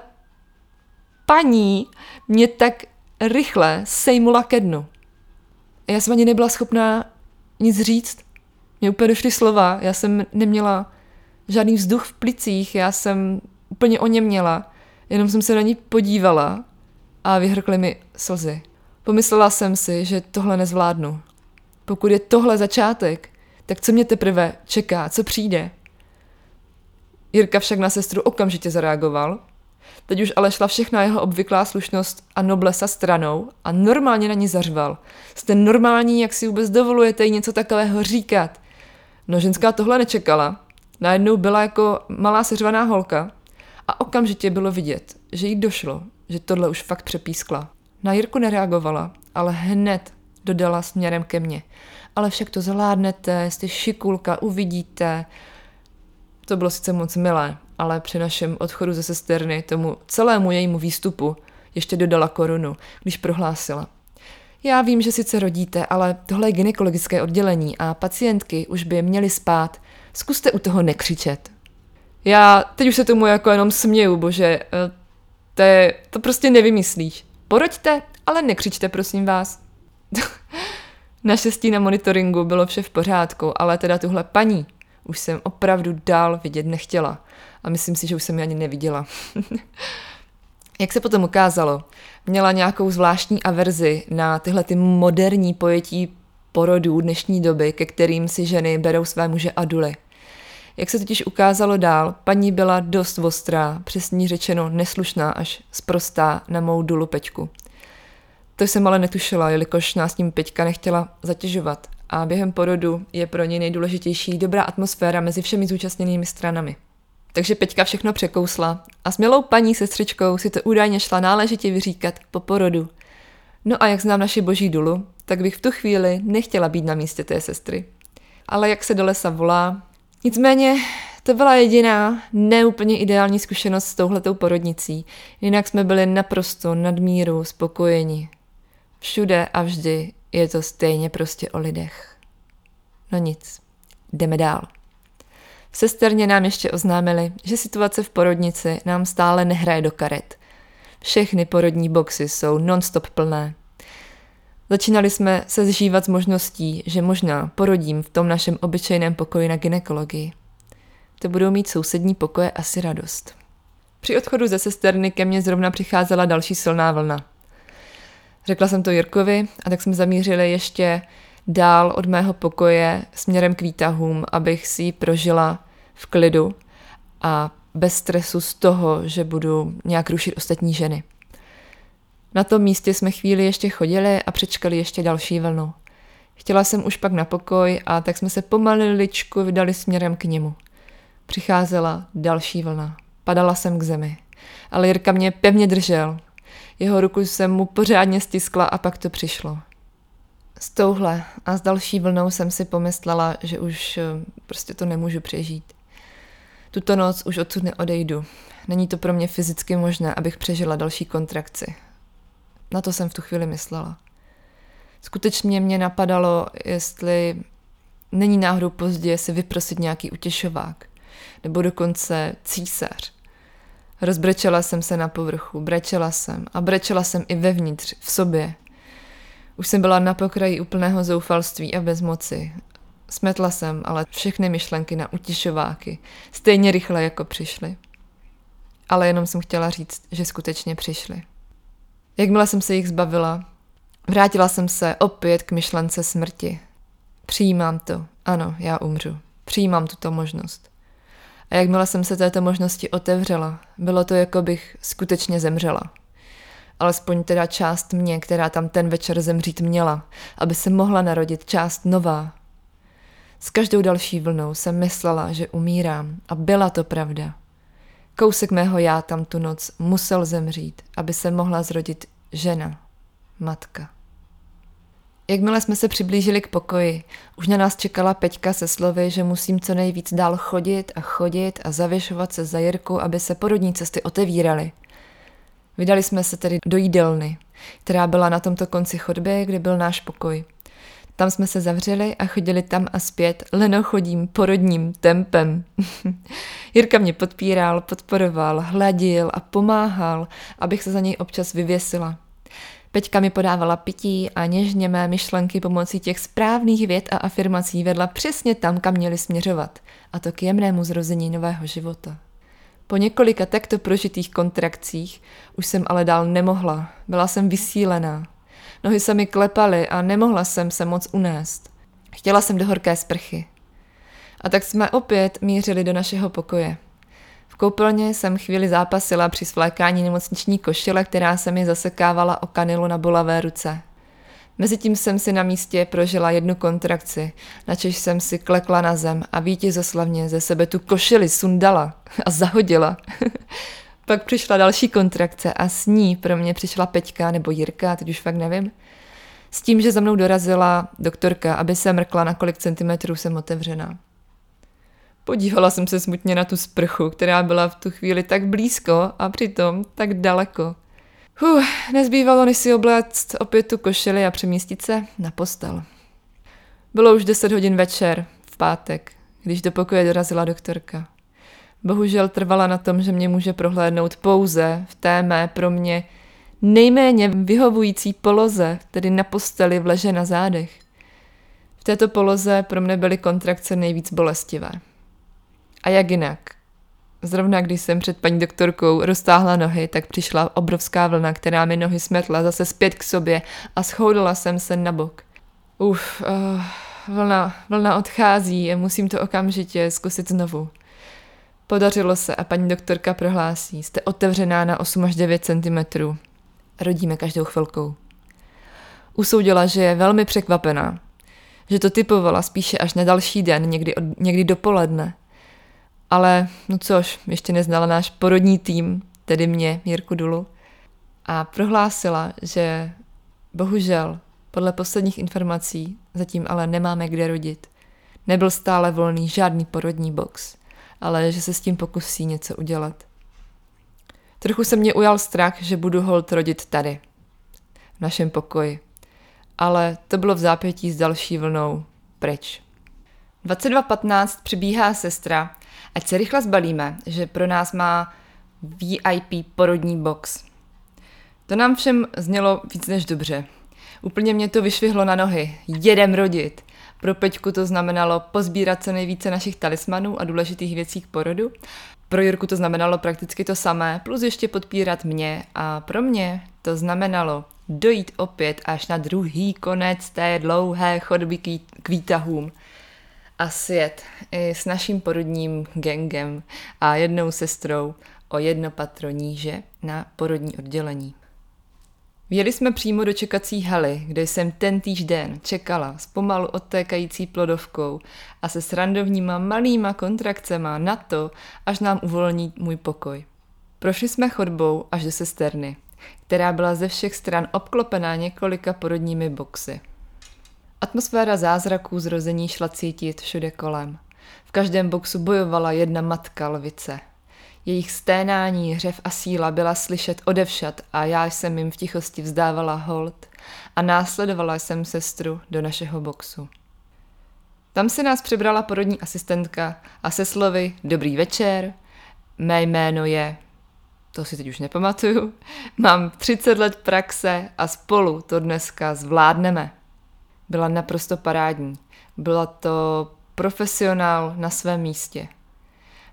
paní mě tak rychle sejmula ke dnu. Já jsem ani nebyla schopná nic říct. Mě úplně došly slova, já jsem neměla žádný vzduch v plicích, já jsem úplně o něm měla. Jenom jsem se na ní podívala a vyhrkly mi slzy. Pomyslela jsem si, že tohle nezvládnu. Pokud je tohle začátek, tak co mě teprve čeká, co přijde? Jirka však na sestru okamžitě zareagoval. Teď už ale šla všechna jeho obvyklá slušnost a noblesa stranou a normálně na ní zařval. Jste normální, jak si vůbec dovolujete jí něco takového říkat? No ženská tohle nečekala. Najednou byla jako malá seřvaná holka a okamžitě bylo vidět, že jí došlo, že tohle už fakt přepískla. Na Jirku nereagovala, ale hned dodala směrem ke mně. Ale však to zvládnete, jste šikulka, uvidíte. To bylo sice moc milé, ale při našem odchodu ze sesterny tomu celému jejímu výstupu ještě dodala korunu, když prohlásila. Já vím, že sice rodíte, ale tohle je gynekologické oddělení a pacientky už by měly spát. Zkuste u toho nekřičet. Já teď už se tomu jako jenom směju, bože, eh, to, je, to prostě nevymyslíš. Poroďte, ale nekřičte, prosím vás. Naštěstí na monitoringu bylo vše v pořádku, ale teda tuhle paní už jsem opravdu dál vidět nechtěla. A myslím si, že už jsem ji ani neviděla. Jak se potom ukázalo, měla nějakou zvláštní averzi na tyhle ty moderní pojetí porodů dnešní doby, ke kterým si ženy berou své muže aduly. Jak se totiž ukázalo dál, paní byla dost ostrá, přesně řečeno neslušná až sprostá na mou dulu Peťku. To jsem ale netušila, jelikož nás tím Peťka nechtěla zatěžovat a během porodu je pro něj nejdůležitější dobrá atmosféra mezi všemi zúčastněnými stranami. Takže Peťka všechno překousla a s milou paní sestřičkou si to údajně šla náležitě vyříkat po porodu. No a jak znám naši boží dulu, tak bych v tu chvíli nechtěla být na místě té sestry. Ale jak se do lesa volá, Nicméně to byla jediná neúplně ideální zkušenost s touhletou porodnicí. Jinak jsme byli naprosto nadmíru spokojeni. Všude a vždy je to stejně prostě o lidech. No nic, jdeme dál. V sesterně nám ještě oznámili, že situace v porodnici nám stále nehraje do karet. Všechny porodní boxy jsou non-stop plné. Začínali jsme se zžívat s možností, že možná porodím v tom našem obyčejném pokoji na ginekologii. To budou mít sousední pokoje asi radost. Při odchodu ze sesterny ke mně zrovna přicházela další silná vlna. Řekla jsem to Jirkovi a tak jsme zamířili ještě dál od mého pokoje směrem k výtahům, abych si ji prožila v klidu a bez stresu z toho, že budu nějak rušit ostatní ženy. Na tom místě jsme chvíli ještě chodili a přečkali ještě další vlnu. Chtěla jsem už pak na pokoj a tak jsme se pomaliličku vydali směrem k němu. Přicházela další vlna. Padala jsem k zemi. Ale Jirka mě pevně držel. Jeho ruku jsem mu pořádně stiskla a pak to přišlo. S touhle a s další vlnou jsem si pomyslela, že už eh, prostě to nemůžu přežít. Tuto noc už odsud neodejdu. Není to pro mě fyzicky možné, abych přežila další kontrakci. Na to jsem v tu chvíli myslela. Skutečně mě napadalo, jestli není náhodou pozdě si vyprosit nějaký utěšovák, nebo dokonce císař. Rozbrečela jsem se na povrchu, brečela jsem a brečela jsem i vevnitř, v sobě. Už jsem byla na pokraji úplného zoufalství a bezmoci. Smetla jsem ale všechny myšlenky na utěšováky, stejně rychle jako přišly. Ale jenom jsem chtěla říct, že skutečně přišly. Jakmile jsem se jich zbavila, vrátila jsem se opět k myšlence smrti. Přijímám to. Ano, já umřu. Přijímám tuto možnost. A jakmile jsem se této možnosti otevřela, bylo to, jako bych skutečně zemřela. Alespoň teda část mě, která tam ten večer zemřít měla, aby se mohla narodit část nová. S každou další vlnou jsem myslela, že umírám a byla to pravda. Kousek mého já tam tu noc musel zemřít, aby se mohla zrodit žena, matka. Jakmile jsme se přiblížili k pokoji, už na nás čekala Peťka se slovy, že musím co nejvíc dál chodit a chodit a zavěšovat se za Jirku, aby se porodní cesty otevíraly. Vydali jsme se tedy do jídelny, která byla na tomto konci chodby, kde byl náš pokoj. Tam jsme se zavřeli a chodili tam a zpět lenochodím porodním tempem. Jirka mě podpíral, podporoval, hladil a pomáhal, abych se za něj občas vyvěsila. Peťka mi podávala pití a něžně mé myšlenky pomocí těch správných věd a afirmací vedla přesně tam, kam měli směřovat, a to k jemnému zrození nového života. Po několika takto prožitých kontrakcích už jsem ale dál nemohla, byla jsem vysílená. Nohy se mi klepaly a nemohla jsem se moc unést. Chtěla jsem do horké sprchy. A tak jsme opět mířili do našeho pokoje. V koupelně jsem chvíli zápasila při svlékání nemocniční košile, která se mi zasekávala o kanilu na bolavé ruce. Mezitím jsem si na místě prožila jednu kontrakci, načež jsem si klekla na zem a vítězoslavně ze sebe tu košili sundala a zahodila. Pak přišla další kontrakce a s ní pro mě přišla Peťka nebo Jirka, teď už fakt nevím, s tím, že za mnou dorazila doktorka, aby se mrkla, na kolik centimetrů jsem otevřená. Podívala jsem se smutně na tu sprchu, která byla v tu chvíli tak blízko a přitom tak daleko. Huh, nezbývalo než si obléct opět tu košili a přemístit se na postel. Bylo už 10 hodin večer, v pátek, když do pokoje dorazila doktorka. Bohužel trvala na tom, že mě může prohlédnout pouze v té mé pro mě nejméně vyhovující poloze, tedy na posteli v leže na zádech. V této poloze pro mne byly kontrakce nejvíc bolestivé. A jak jinak? Zrovna když jsem před paní doktorkou roztáhla nohy, tak přišla obrovská vlna, která mi nohy smetla zase zpět k sobě a schoudala jsem se na bok. Uf, uh, vlna, vlna odchází musím to okamžitě zkusit znovu. Podařilo se a paní doktorka prohlásí, jste otevřená na 8 až 9 cm. Rodíme každou chvilkou. Usoudila, že je velmi překvapená, že to typovala spíše až na další den, někdy, od, někdy dopoledne. Ale, no což, ještě neznala náš porodní tým, tedy mě, Jirku Dulu, a prohlásila, že bohužel, podle posledních informací, zatím ale nemáme kde rodit. Nebyl stále volný žádný porodní box ale že se s tím pokusí něco udělat. Trochu se mě ujal strach, že budu hold rodit tady, v našem pokoji. Ale to bylo v zápětí s další vlnou pryč. 22.15 přibíhá sestra, ať se rychle zbalíme, že pro nás má VIP porodní box. To nám všem znělo víc než dobře. Úplně mě to vyšvihlo na nohy. Jedem rodit. Pro Peťku to znamenalo pozbírat co nejvíce našich talismanů a důležitých věcí k porodu. Pro Jirku to znamenalo prakticky to samé, plus ještě podpírat mě a pro mě to znamenalo dojít opět až na druhý konec té dlouhé chodby k výtahům a sjet i s naším porodním gengem a jednou sestrou o jedno patro níže na porodní oddělení. Vjeli jsme přímo do čekací haly, kde jsem ten týž den čekala s pomalu odtékající plodovkou a se srandovníma malýma kontrakcema na to, až nám uvolní můj pokoj. Prošli jsme chodbou až do sesterny, která byla ze všech stran obklopená několika porodními boxy. Atmosféra zázraků zrození šla cítit všude kolem. V každém boxu bojovala jedna matka lvice – jejich sténání, hřev a síla byla slyšet odevšat a já jsem jim v tichosti vzdávala hold a následovala jsem sestru do našeho boxu. Tam si nás přibrala porodní asistentka a se slovy Dobrý večer, mé jméno je, to si teď už nepamatuju, mám 30 let praxe a spolu to dneska zvládneme. Byla naprosto parádní. Byla to profesionál na svém místě.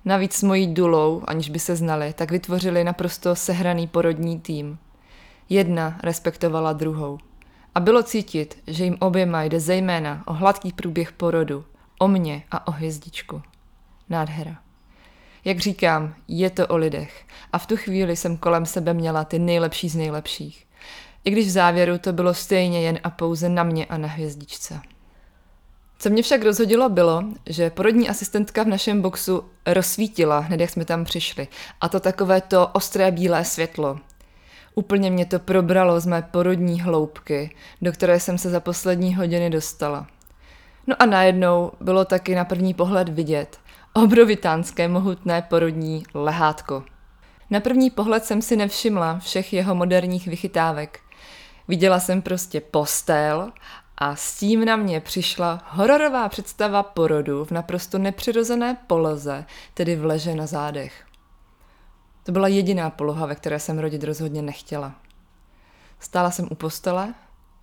Navíc s mojí dulou, aniž by se znali, tak vytvořili naprosto sehraný porodní tým. Jedna respektovala druhou. A bylo cítit, že jim oběma jde zejména o hladký průběh porodu, o mě a o hvězdičku. Nádhera. Jak říkám, je to o lidech. A v tu chvíli jsem kolem sebe měla ty nejlepší z nejlepších. I když v závěru to bylo stejně jen a pouze na mě a na hvězdičce. Co mě však rozhodilo bylo, že porodní asistentka v našem boxu rozsvítila hned, jak jsme tam přišli. A to takové to ostré bílé světlo. Úplně mě to probralo z mé porodní hloubky, do které jsem se za poslední hodiny dostala. No a najednou bylo taky na první pohled vidět obrovitánské mohutné porodní lehátko. Na první pohled jsem si nevšimla všech jeho moderních vychytávek. Viděla jsem prostě postel A s tím na mě přišla hororová představa porodu v naprosto nepřirozené poloze, tedy v leže na zádech. To byla jediná poloha, ve které jsem rodit rozhodně nechtěla. Stála jsem u postele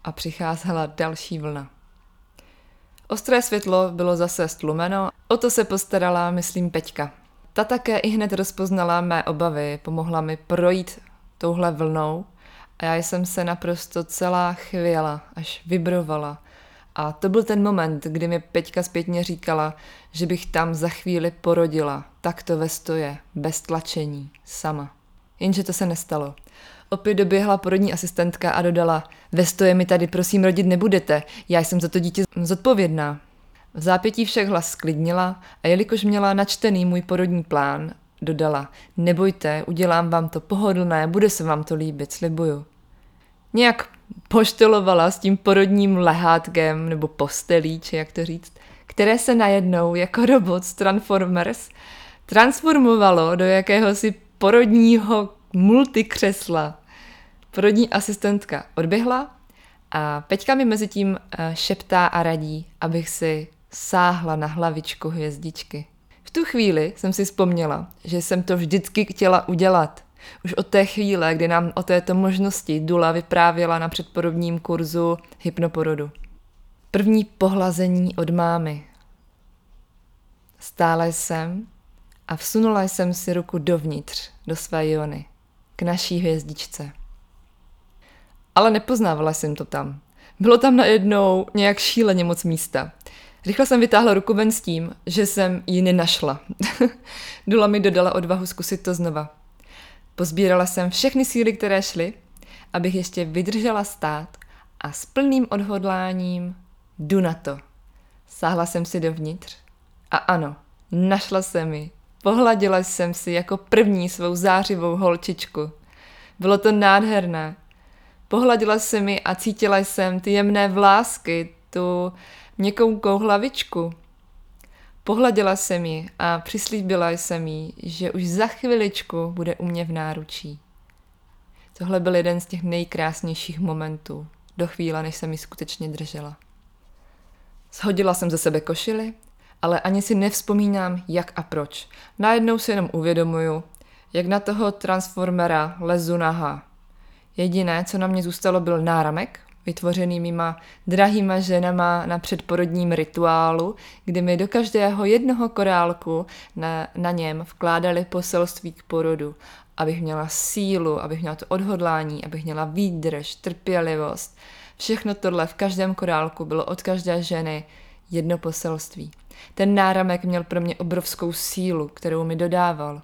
a přicházela další vlna. Ostré světlo bylo zase stlumeno, o to se postarala, myslím, Peťka. Ta také i hned rozpoznala mé obavy, pomohla mi projít touhle vlnou a já jsem se naprosto celá chvěla, až vibrovala. A to byl ten moment, kdy mi Peťka zpětně říkala, že bych tam za chvíli porodila, takto ve stoje, bez tlačení, sama. Jenže to se nestalo. Opět doběhla porodní asistentka a dodala, ve stoje mi tady prosím rodit nebudete, já jsem za to dítě zodpovědná. V zápětí však hlas sklidnila a jelikož měla načtený můj porodní plán, dodala, nebojte, udělám vám to pohodlné, bude se vám to líbit, slibuju. Nějak poštelovala s tím porodním lehátkem nebo postelí, či jak to říct, které se najednou jako robot z Transformers transformovalo do jakéhosi porodního multikřesla. Porodní asistentka odběhla a Peťka mi mezi tím eh, šeptá a radí, abych si sáhla na hlavičku hvězdičky. V tu chvíli jsem si vzpomněla, že jsem to vždycky chtěla udělat. Už od té chvíle, kdy nám o této možnosti Dula vyprávěla na předporodním kurzu hypnoporodu. První pohlazení od mámy. Stála jsem a vsunula jsem si ruku dovnitř, do své jony, k naší hvězdičce. Ale nepoznávala jsem to tam. Bylo tam najednou nějak šíleně moc místa. Rychle jsem vytáhla ruku ven s tím, že jsem ji nenašla. Dula mi dodala odvahu zkusit to znova. Pozbírala jsem všechny síly, které šly, abych ještě vydržela stát a s plným odhodláním jdu na to. Sáhla jsem si dovnitř a ano, našla jsem ji. Pohladila jsem si jako první svou zářivou holčičku. Bylo to nádherné. Pohladila jsem mi a cítila jsem ty jemné vlásky, tu měkkou hlavičku. Pohladila jsem ji a přislíbila jsem jí, že už za chviličku bude u mě v náručí. Tohle byl jeden z těch nejkrásnějších momentů, do chvíle, než jsem ji skutečně držela. Shodila jsem ze sebe košily, ale ani si nevzpomínám, jak a proč. Najednou si jenom uvědomuju, jak na toho transformera lezu naha. Jediné, co na mě zůstalo, byl náramek, vytvořený mýma drahýma ženama na předporodním rituálu, kdy mi do každého jednoho korálku na, na něm vkládali poselství k porodu, abych měla sílu, abych měla to odhodlání, abych měla výdrž, trpělivost. Všechno tohle v každém korálku bylo od každé ženy jedno poselství. Ten náramek měl pro mě obrovskou sílu, kterou mi dodával.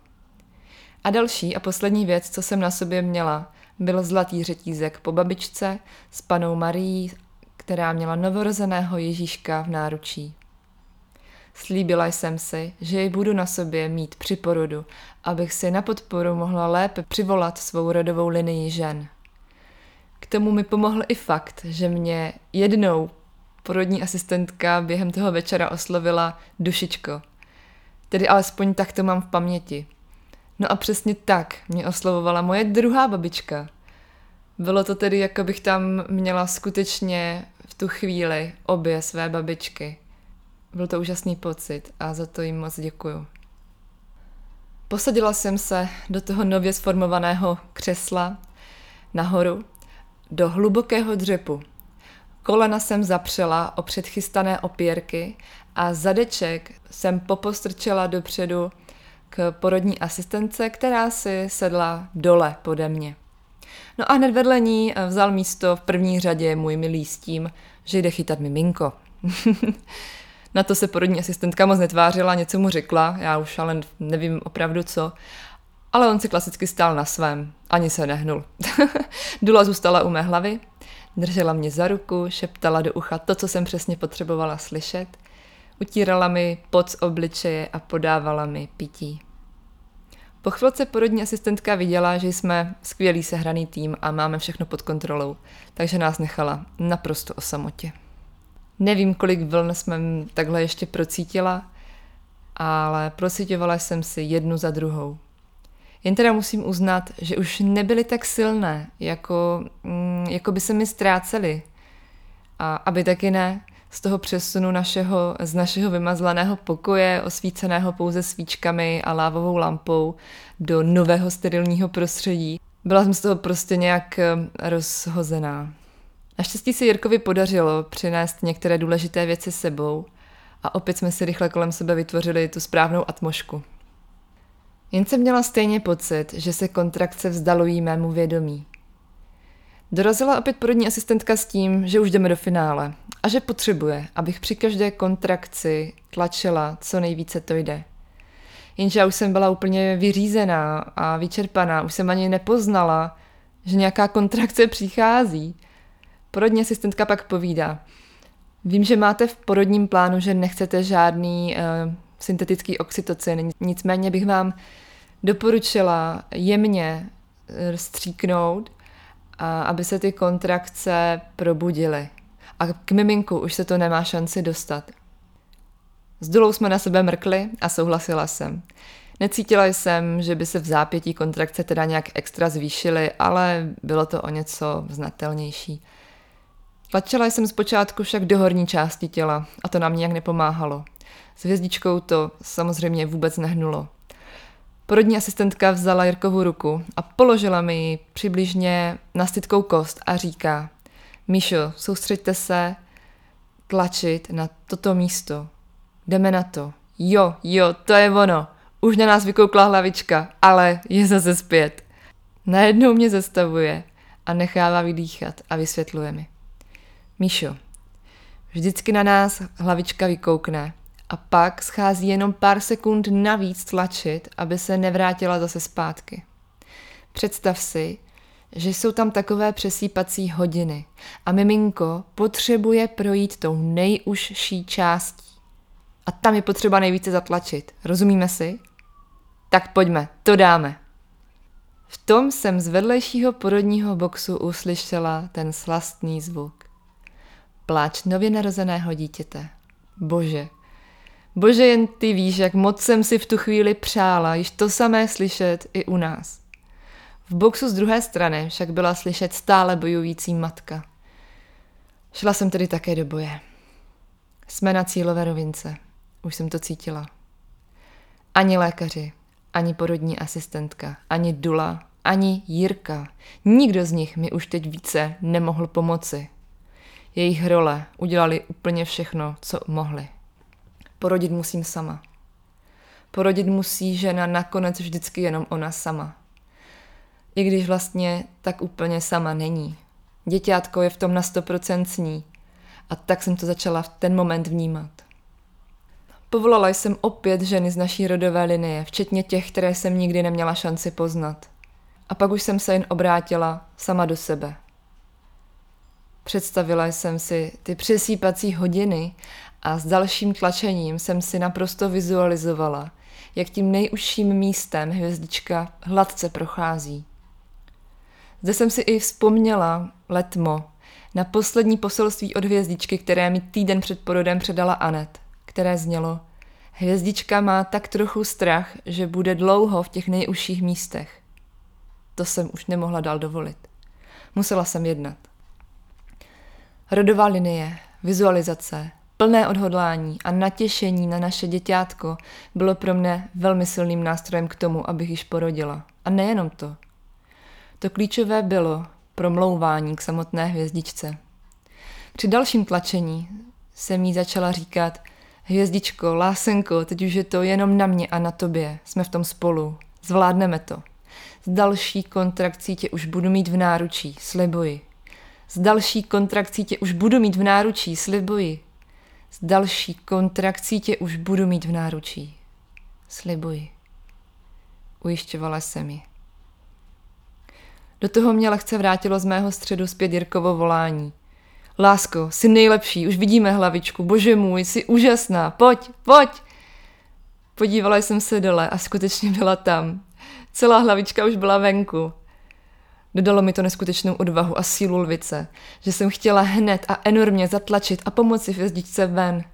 A další a poslední věc, co jsem na sobě měla, byl zlatý řetízek po babičce s panou Marií, která měla novorozeného Ježíška v náručí. Slíbila jsem si, že jej budu na sobě mít při porodu, abych si na podporu mohla lépe přivolat svou rodovou linii žen. K tomu mi pomohl i fakt, že mě jednou porodní asistentka během toho večera oslovila dušičko. Tedy alespoň tak to mám v paměti. No a přesně tak mě oslovovala moje druhá babička. Bylo to tedy, jako bych tam měla skutečně v tu chvíli obě své babičky. Byl to úžasný pocit a za to jim moc děkuju. Posadila jsem se do toho nově sformovaného křesla nahoru, do hlubokého dřepu. Kolena jsem zapřela o předchystané opěrky a zadeček jsem popostrčila dopředu porodní asistence, která si sedla dole pode mě. No a hned vedle ní eh, vzal místo v první řadě můj milý s tím, že jde chytat miminko. Na to se porodní asistentka moc netvářila, něco mu řekla, já už ale nevím opravdu co. Ale on si klasicky stál na svém, ani se nehnul. Dula zůstala u mé hlavy, držela mě za ruku, šeptala do ucha to, co jsem přesně potřebovala slyšet, utírala mi pod z obličeje a podávala mi pití. Po chvilce porodní asistentka viděla, že jsme skvělý sehraný tým a máme všechno pod kontrolou, takže nás nechala naprosto o samotě. Nevím, kolik vln jsme takhle ještě procítila, ale procítovala jsem si jednu za druhou. Jen teda musím uznat, že už nebyly tak silné, jako, mm, jako by se mi ztrácely. A aby taky ne, z toho přesunu našeho, z našeho vymazlaného pokoje, osvíceného pouze svíčkami a lávovou lampou, do nového sterilního prostředí. Byla jsem z toho prostě nějak eh, rozhozená. Naštěstí se Jirkovi podařilo přinést některé důležité věci sebou a opět jsme si rychle kolem sebe vytvořili tu správnou atmošku. Jen jsem měla stejně pocit, že se kontrakce vzdalují mému vědomí. Dorazila opět porodní asistentka s tím, že už jdeme do finále a že potřebuje, abych při každé kontrakci tlačila, co nejvíce to jde. Jenže já už jsem byla úplně vyřízená a vyčerpaná, už jsem ani nepoznala, že nějaká kontrakce přichází. Porodní asistentka pak povídá. Vím, že máte v porodním plánu, že nechcete žádný uh, syntetický oxytocin, nicméně bych vám doporučila jemně eh, stříknout, a aby se ty kontrakce probudily. A k miminku už se to nemá šanci dostat. S Dulou jsme na sebe mrkli a souhlasila jsem. Necítila jsem, že by se v zápětí kontrakce teda nějak extra zvýšily, ale bylo to o něco znatelnější. Tlačila jsem zpočátku však do horní části těla a to nám nijak nepomáhalo. S hvězdičkou to samozřejmě vůbec nehnulo. Porodní asistentka vzala Jirkovu ruku a položila mi ji přibližně na stytkou kost a říká Míšo, soustřeďte se tlačit na toto místo. Jdeme na to. Jo, jo, to je ono. Už na nás vykoukla hlavička, ale je zase zpět. Najednou mě zastavuje a nechává vydýchat a vysvětluje mi. Míšo, vždycky na nás hlavička vykoukne a pak schází jenom pár sekund navíc tlačit, aby se nevrátila zase zpátky. Představ si, že jsou tam takové přesýpací hodiny a miminko potřebuje projít tou nejužší částí. A tam je potřeba nejvíce zatlačit. Rozumíme si? Tak pojďme, to dáme. V tom jsem z vedlejšího porodního boxu uslyšela ten slastný zvuk. Pláč nově narozeného dítěte. Bože, bože jen ty víš, jak moc jsem si v tu chvíli přála, již to samé slyšet i u nás. V boxu z druhé strany však byla slyšet stále bojující matka. Šla jsem tedy také do boje. Jsme na cílové rovince. Už jsem to cítila. Ani lékaři, ani porodní asistentka, ani Dula, ani Jirka. Nikdo z nich mi už teď více nemohl pomoci. Jejich role udělali úplně všechno, co mohli. Porodit musím sama. Porodit musí žena nakonec vždycky jenom ona sama. I když vlastně tak úplně sama není. Děťátko je v tom na 100% s ní. A tak jsem to začala v ten moment vnímat. Povolala jsem opět ženy z naší rodové linie, včetně těch, které jsem nikdy neměla šanci poznat. A pak už jsem se jen obrátila sama do sebe. Představila jsem si ty přesýpací hodiny a s dalším tlačením jsem si naprosto vizualizovala, jak tím nejužším místem hvězdička hladce prochází. Zde jsem si i vzpomněla letmo na poslední poselství od hvězdičky, které mi týden před porodem předala Anet, které znělo Hvězdička má tak trochu strach, že bude dlouho v těch nejužších místech. To jsem už nemohla dál dovolit. Musela jsem jednat. Rodová linie, vizualizace, plné odhodlání a natěšení na naše děťátko bylo pro mne velmi silným nástrojem k tomu, abych již porodila. A nejenom to. To klíčové bylo promlouvání k samotné hvězdičce. Při dalším tlačení jsem jí začala říkat Hvězdičko, lásenko, teď už je to jenom na mě a na tobě. Jsme v tom spolu. Zvládneme to. S další kontrakcí tě už budu mít v náručí, slibuji. S další kontrakcí tě už budu mít v náručí, slibuji. S další kontrakcí tě už budu mít v náručí. Slibuji. Ujišťovala se mi. Do toho mě lehce vrátilo z mého středu zpět Jirkovo volání. Lásko, jsi nejlepší, už vidíme hlavičku, bože můj, jsi úžasná, pojď, pojď. Podívala jsem se dole a skutečně byla tam. Celá hlavička už byla venku. Dodalo mi to neskutečnou odvahu a sílu lvice, že jsem chtěla hned a enormně zatlačit a pomoci hvězdičce ven.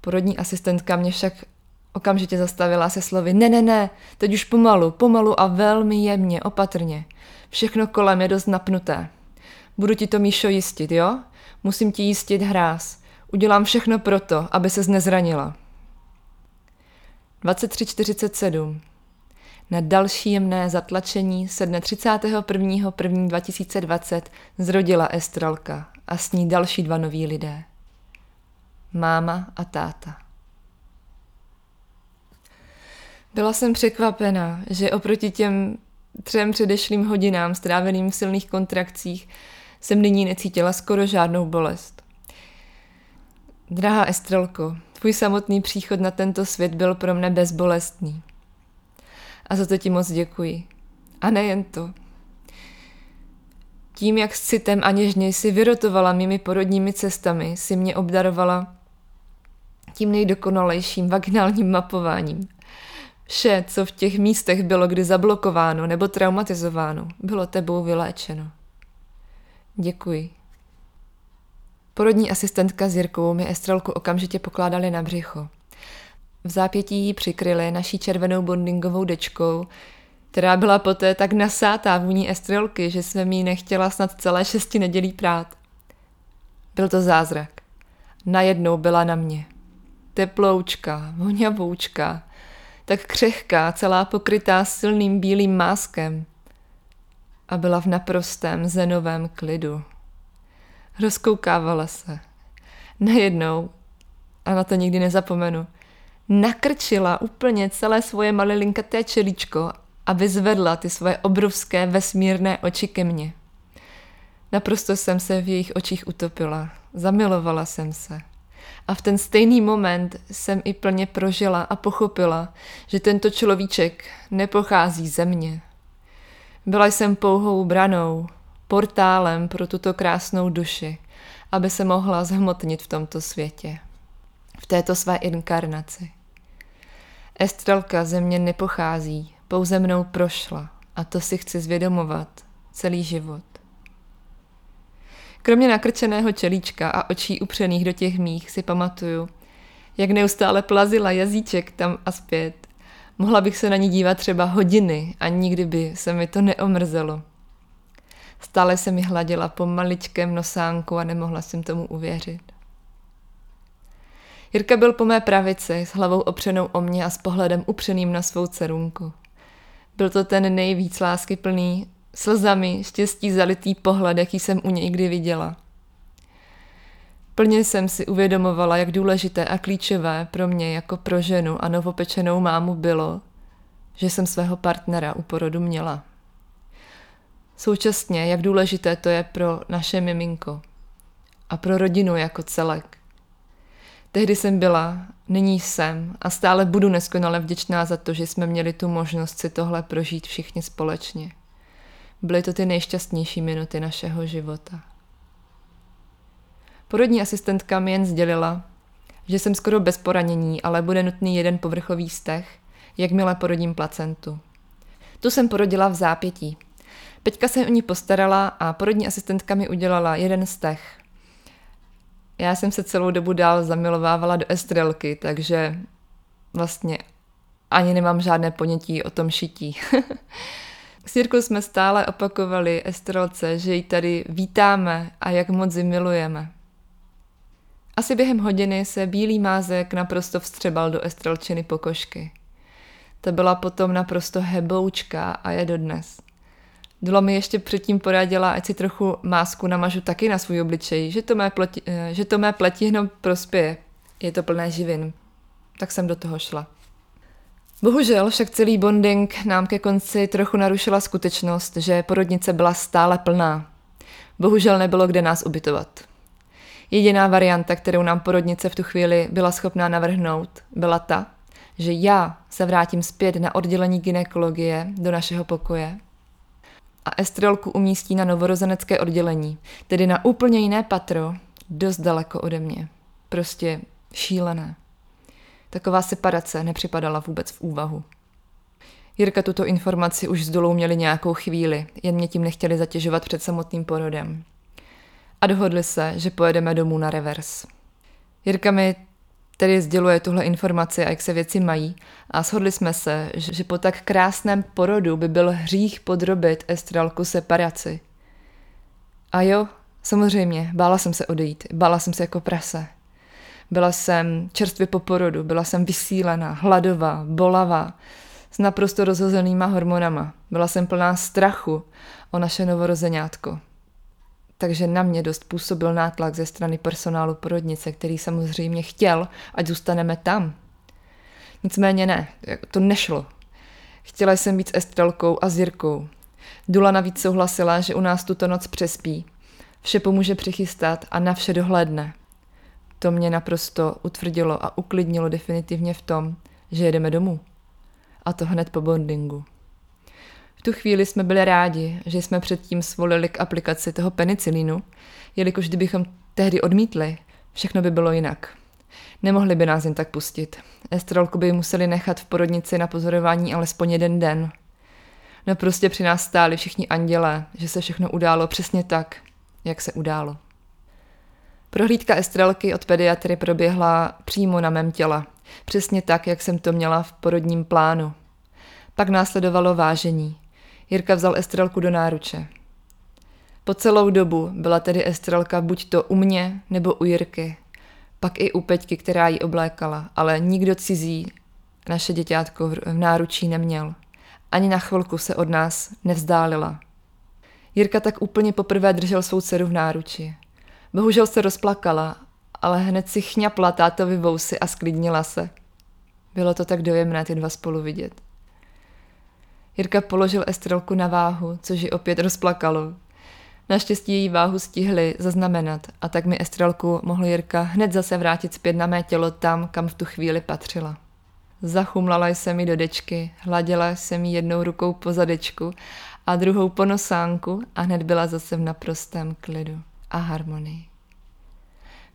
Porodní asistentka mě však okamžitě zastavila se slovy ne, ne, ne, teď už pomalu, pomalu a velmi jemně, opatrně. Všechno kolem je dost napnuté. Budu ti to, Míšo, jistit, jo? Musím ti jistit hráz. Udělám všechno proto, aby se nezranila. 2347 na další jemné zatlačení se dne 31.1.2020 zrodila Estrelka a s ní další dva noví lidé. Máma a táta. Byla jsem překvapena, že oproti těm třem předešlým hodinám stráveným v silných kontrakcích jsem nyní necítila skoro žádnou bolest. Drahá Estrelko, tvůj samotný příchod na tento svět byl pro mne bezbolestný. A za to ti moc děkuji. A nejen to. Tím, jak s citem a něžně si vyrotovala mými porodními cestami, si mě obdarovala tím nejdokonalejším vaginálním mapováním. Vše, co v těch místech bylo kdy zablokováno nebo traumatizováno, bylo tebou vyléčeno. Děkuji. Porodní asistentka s Jirkou mi Estrelku okamžitě pokládali na břicho. V zápětí ji přikryli naší červenou bondingovou dečkou, která byla poté tak nasátá vůní estrelky, že jsem jí nechtěla snad celé šesti nedělí prát. Byl to zázrak. Najednou byla na mě. Teploučka, voňavoučka, tak křehká, celá pokrytá silným bílým máskem. A byla v naprostém zenovém klidu. Rozkoukávala se. Najednou, a na to nikdy nezapomenu, nakrčila úplně celé svoje malilinkaté čelíčko a vyzvedla ty svoje obrovské vesmírné oči ke mně. Naprosto jsem se v jejich očích utopila, zamilovala jsem se. A v ten stejný moment jsem i plně prožila a pochopila, že tento človíček nepochází ze mě. Byla jsem pouhou branou, portálem pro tuto krásnou duši, aby se mohla zhmotnit v tomto světě, v této své inkarnaci. Estrelka ze mě nepochází, pouze mnou prošla a to si chci zvědomovat celý život. Kromě nakrčeného čelíčka a očí upřených do těch mých si pamatuju, jak neustále plazila jazyček tam a zpět. Mohla bych se na ní dívat třeba hodiny a nikdy by se mi to neomrzelo. Stále se mi hladila po maličkém nosánku a nemohla jsem tomu uvěřit. Jirka byl po mé pravici, s hlavou opřenou o mě a s pohledem upřeným na svou cerunku. Byl to ten nejvíc láskyplný, slzami, štěstí zalitý pohled, jaký jsem u něj kdy viděla. Plně jsem si uvědomovala, jak důležité a klíčové pro mě jako pro ženu a novopečenou mámu bylo, že jsem svého partnera u porodu měla. Současně, jak důležité to je pro naše miminko a pro rodinu jako celek. Tehdy jsem byla, nyní jsem a stále budu neskonale vděčná za to, že jsme měli tu možnost si tohle prožít všichni společně. Byly to ty nejšťastnější minuty našeho života. Porodní asistentka mi jen sdělila, že jsem skoro bez poranění, ale bude nutný jeden povrchový stech, jakmile porodím placentu. Tu jsem porodila v zápětí. Peťka se o ní postarala a porodní asistentka mi udělala jeden stech, já jsem se celou dobu dál zamilovávala do estrelky, takže vlastně ani nemám žádné ponětí o tom šití. S Jirkou jsme stále opakovali Estrelce, že ji tady vítáme a jak moc ji milujeme. Asi během hodiny se bílý mázek naprosto vstřebal do Estrelčiny pokožky. To byla potom naprosto heboučka a je dodnes. Dula mi ještě předtím poradila, ať si trochu másku namažu taky na svůj obličej, že to mé, pleti, eh, že to mé pletihno prospěje. Je to plné živin. Tak jsem do toho šla. Bohužel však celý bonding nám ke konci trochu narušila skutečnost, že porodnice byla stále plná. Bohužel nebylo kde nás ubytovat. Jediná varianta, kterou nám porodnice v tu chvíli byla schopná navrhnout, byla ta, že já se vrátím zpět na oddělení ginekologie do našeho pokoje a Estrelku umístí na novorozenecké oddělení, tedy na úplně jiné patro, dost daleko ode mě. Prostě šílené. Taková separace nepřipadala vůbec v úvahu. Jirka tuto informaci už z dolů měli nějakou chvíli, jen mě tím nechtěli zatěžovat před samotným porodem. A dohodli se, že pojedeme domů na revers. Jirka mi tedy sděluje tuhle informaci a jak se věci mají a shodli jsme se, že po tak krásném porodu by byl hřích podrobit Estralku separaci. A jo, Samozřejmě, bála jsem se odejít, bála jsem se jako prase. Byla jsem čerstvě po porodu, byla jsem vysílená, hladová, bolavá, s naprosto rozhozenýma hormonama. Byla jsem plná strachu o naše novorozeňátko. Takže na mě dost působil nátlak ze strany personálu porodnice, který samozřejmě chtěl, ať zůstaneme tam. Nicméně ne, to nešlo. Chtěla jsem být s Estrelkou a s Jirkou. Dula navíc souhlasila, že u nás tuto noc přespí. Vše pomůže přichystat a na vše dohlédne. To mě naprosto utvrdilo a uklidnilo definitivně v tom, že jedeme domů. A to hned po bondingu. V tu chvíli jsme byli rádi, že jsme předtím svolili k aplikaci toho penicilínu, jelikož kdybychom tehdy odmítli, všechno by bylo jinak. Nemohli by nás jen tak pustit. Estrelku by museli nechat v porodnici na pozorování alespoň jeden den. No prostě při nás stáli všichni andělé, že se všechno událo přesně tak, jak se událo. Prohlídka Estrelky od pediatry proběhla přímo na mém těle, přesně tak, jak jsem to měla v porodním plánu. Pak následovalo vážení. Jirka vzal Estrelku do náruče. Po celou dobu byla tedy Estrelka buď to u mě nebo u Jirky, pak i u Peťky, která ji oblékala, ale nikdo cizí naše děťátko v náručí neměl. Ani na chvilku se od nás nevzdálila. Jirka tak úplně poprvé držel svou dceru v náruči. Bohužel se rozplakala, ale hned si chňapla tátovi vousy a sklidnila se. Bylo to tak dojemné ty dva spolu vidět. Jirka položil Estrelku na váhu, což ji opět rozplakalo. Naštěstí její váhu stihli zaznamenat a tak mi Estrelku mohl Jirka hned zase vrátit zpět na mé tělo tam, kam v tu chvíli patřila. Zachumlala jsem ji do dečky, hladila jsem ji jednou rukou po zadečku a druhou po nosánku a hned byla zase v naprostém klidu a harmonii.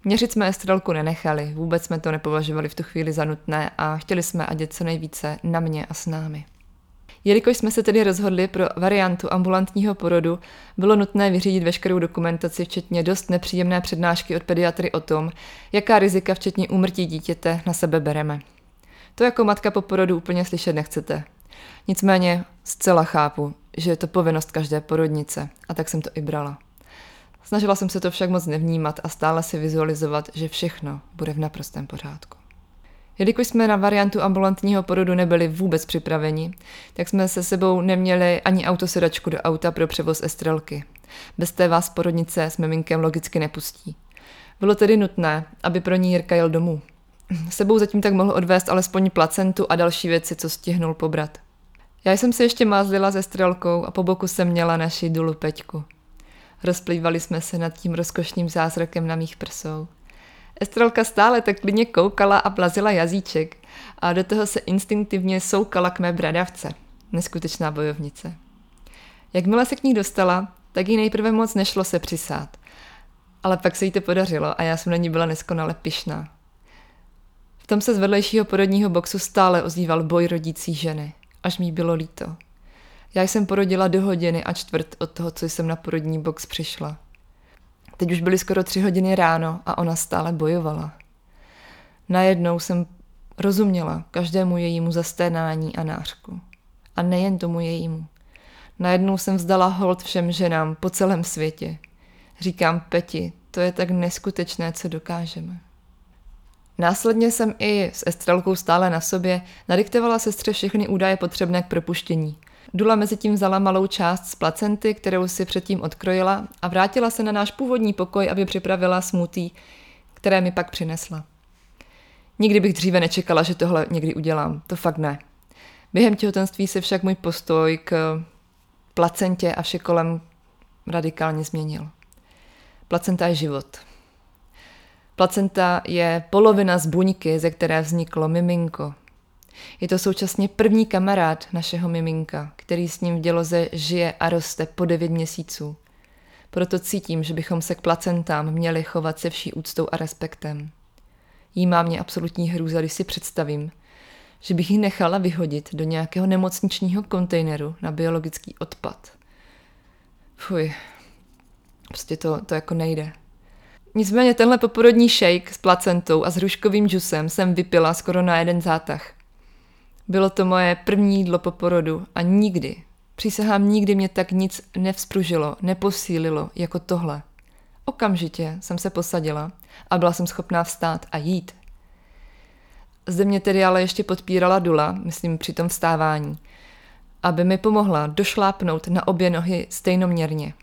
Měřit jsme Estrelku nenechali, vůbec jsme to nepovažovali v tu chvíli za nutné a chtěli jsme, ať je co nejvíce na mě a s námi. Jelikož jsme se tedy rozhodli pro variantu ambulantního porodu, bylo nutné vyřídit veškerou dokumentaci, včetně dost nepříjemné přednášky od pediatry o tom, jaká rizika, včetně úmrtí dítěte, na sebe bereme. To jako matka po porodu úplně slyšet nechcete. Nicméně zcela chápu, že je to povinnost každé porodnice a tak jsem to i brala. Snažila jsem se to však moc nevnímat a stále si vizualizovat, že všechno bude v naprostém pořádku. Jelikož jsme na variantu ambulantního porodu nebyli vůbec připraveni, tak jsme se sebou neměli ani autosedačku do auta pro převoz estrelky. Bez té vás porodnice s miminkem logicky nepustí. Bylo tedy nutné, aby pro ní Jirka jel domů. Sebou zatím tak mohl odvést alespoň placentu a další věci, co stihnul pobrat. Já jsem se ještě mázlila se strelkou a po boku jsem měla naši dulu Peťku. Rozplývali jsme se nad tím rozkošným zázrakem na mých prsou. Estrelka stále tak klidně koukala a plazila jazyček a do toho se instinktivně soukala k mé bradavce. Neskutečná bojovnice. Jakmile se k ní dostala, tak jí nejprve moc nešlo se přisát. Ale pak se jí to podařilo a já jsem na ní byla neskonale pišná. V tom se z vedlejšího porodního boxu stále ozýval boj rodící ženy, až mi bylo líto. Já jsem porodila do hodiny a čtvrt od toho, co jsem na porodní box přišla. Teď už byly skoro tři hodiny ráno a ona stále bojovala. Najednou jsem rozuměla každému jejímu zasténání a nářku. A nejen tomu jejímu. Najednou jsem vzdala hold všem ženám po celém světě. Říkám Peti, to je tak neskutečné, co dokážeme. Následně jsem i s Estrelkou stále na sobě nadiktovala sestře všechny údaje potřebné k propuštění. Dula mezi tím vzala malou část z placenty, kterou si předtím odkrojila a vrátila se na náš původní pokoj, aby připravila smutý, které mi pak přinesla. Nikdy bych dříve nečekala, že tohle někdy udělám. To fakt ne. Během těhotenství se však můj postoj k placentě a vše kolem radikálně změnil. Placenta je život. Placenta je polovina z buňky, ze které vzniklo miminko, je to současně první kamarád našeho miminka, který s ním v děloze žije a roste po devět měsíců. Proto cítím, že bychom se k placentám měli chovat se vší úctou a respektem. Jí má mě absolutní hrůza, když si představím, že bych ji nechala vyhodit do nějakého nemocničního kontejneru na biologický odpad. Fuj, prostě to, to jako nejde. Nicméně tenhle poporodní shake s placentou a s hruškovým džusem jsem vypila skoro na jeden zátah. Bylo to moje první jídlo po porodu a nikdy, přísahám, nikdy mě tak nic nevzpružilo, neposílilo jako tohle. Okamžitě jsem se posadila a byla jsem schopná vstát a jít. Zde mě tedy ale ještě podpírala Dula, myslím při tom vstávání, aby mi pomohla došlápnout na obě nohy stejnoměrně,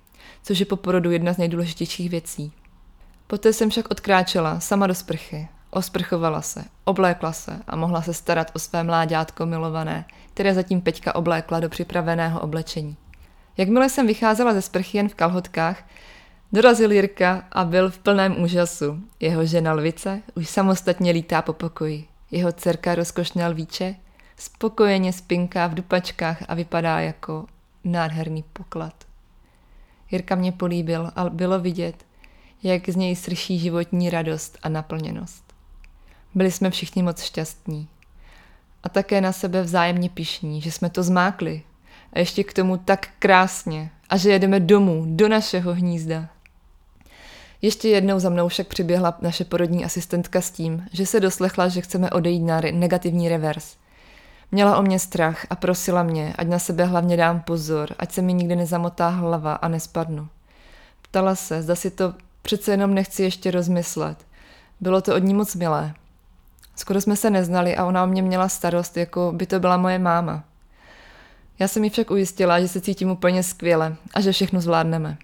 což je po porodu jedna z nejdůležitějších věcí. Poté jsem však odkráčela sama do sprchy, osprchovala se, oblékla se a mohla se starat o své mláďátko milované, které zatím Peťka oblékla do připraveného oblečení. Jakmile jsem vycházela ze sprchy jen v kalhotkách, dorazil Jirka a byl v plném úžasu. Jeho žena Lvice už samostatně lítá po pokoji. Jeho dcerka rozkošná lvíče spokojeně spinká v dupačkách a vypadá jako nádherný poklad. Jirka mě políbil a bylo vidět, jak z něj srší životní radost a naplněnost. Byli jsme všichni moc šťastní. A také na sebe vzájemně pišní, že jsme to zmákli. A ještě k tomu tak krásně. A že jedeme domů, do našeho hnízda. Ještě jednou za mnou však přiběhla naše porodní asistentka s tím, že se doslechla, že chceme odejít na negativní revers. Měla o mě strach a prosila mě, ať na sebe hlavně dám pozor, ať se mi nikdy nezamotá hlava a nespadnu. Ptala se, zda si to přece jenom nechci ještě rozmyslet. Bylo to od ní moc milé. Skoro jsme se neznali a ona o mě měla starost, jako by to byla moje máma. Já jsem mi však ujistila, že se cítím úplně skvěle a že všechno zvládneme.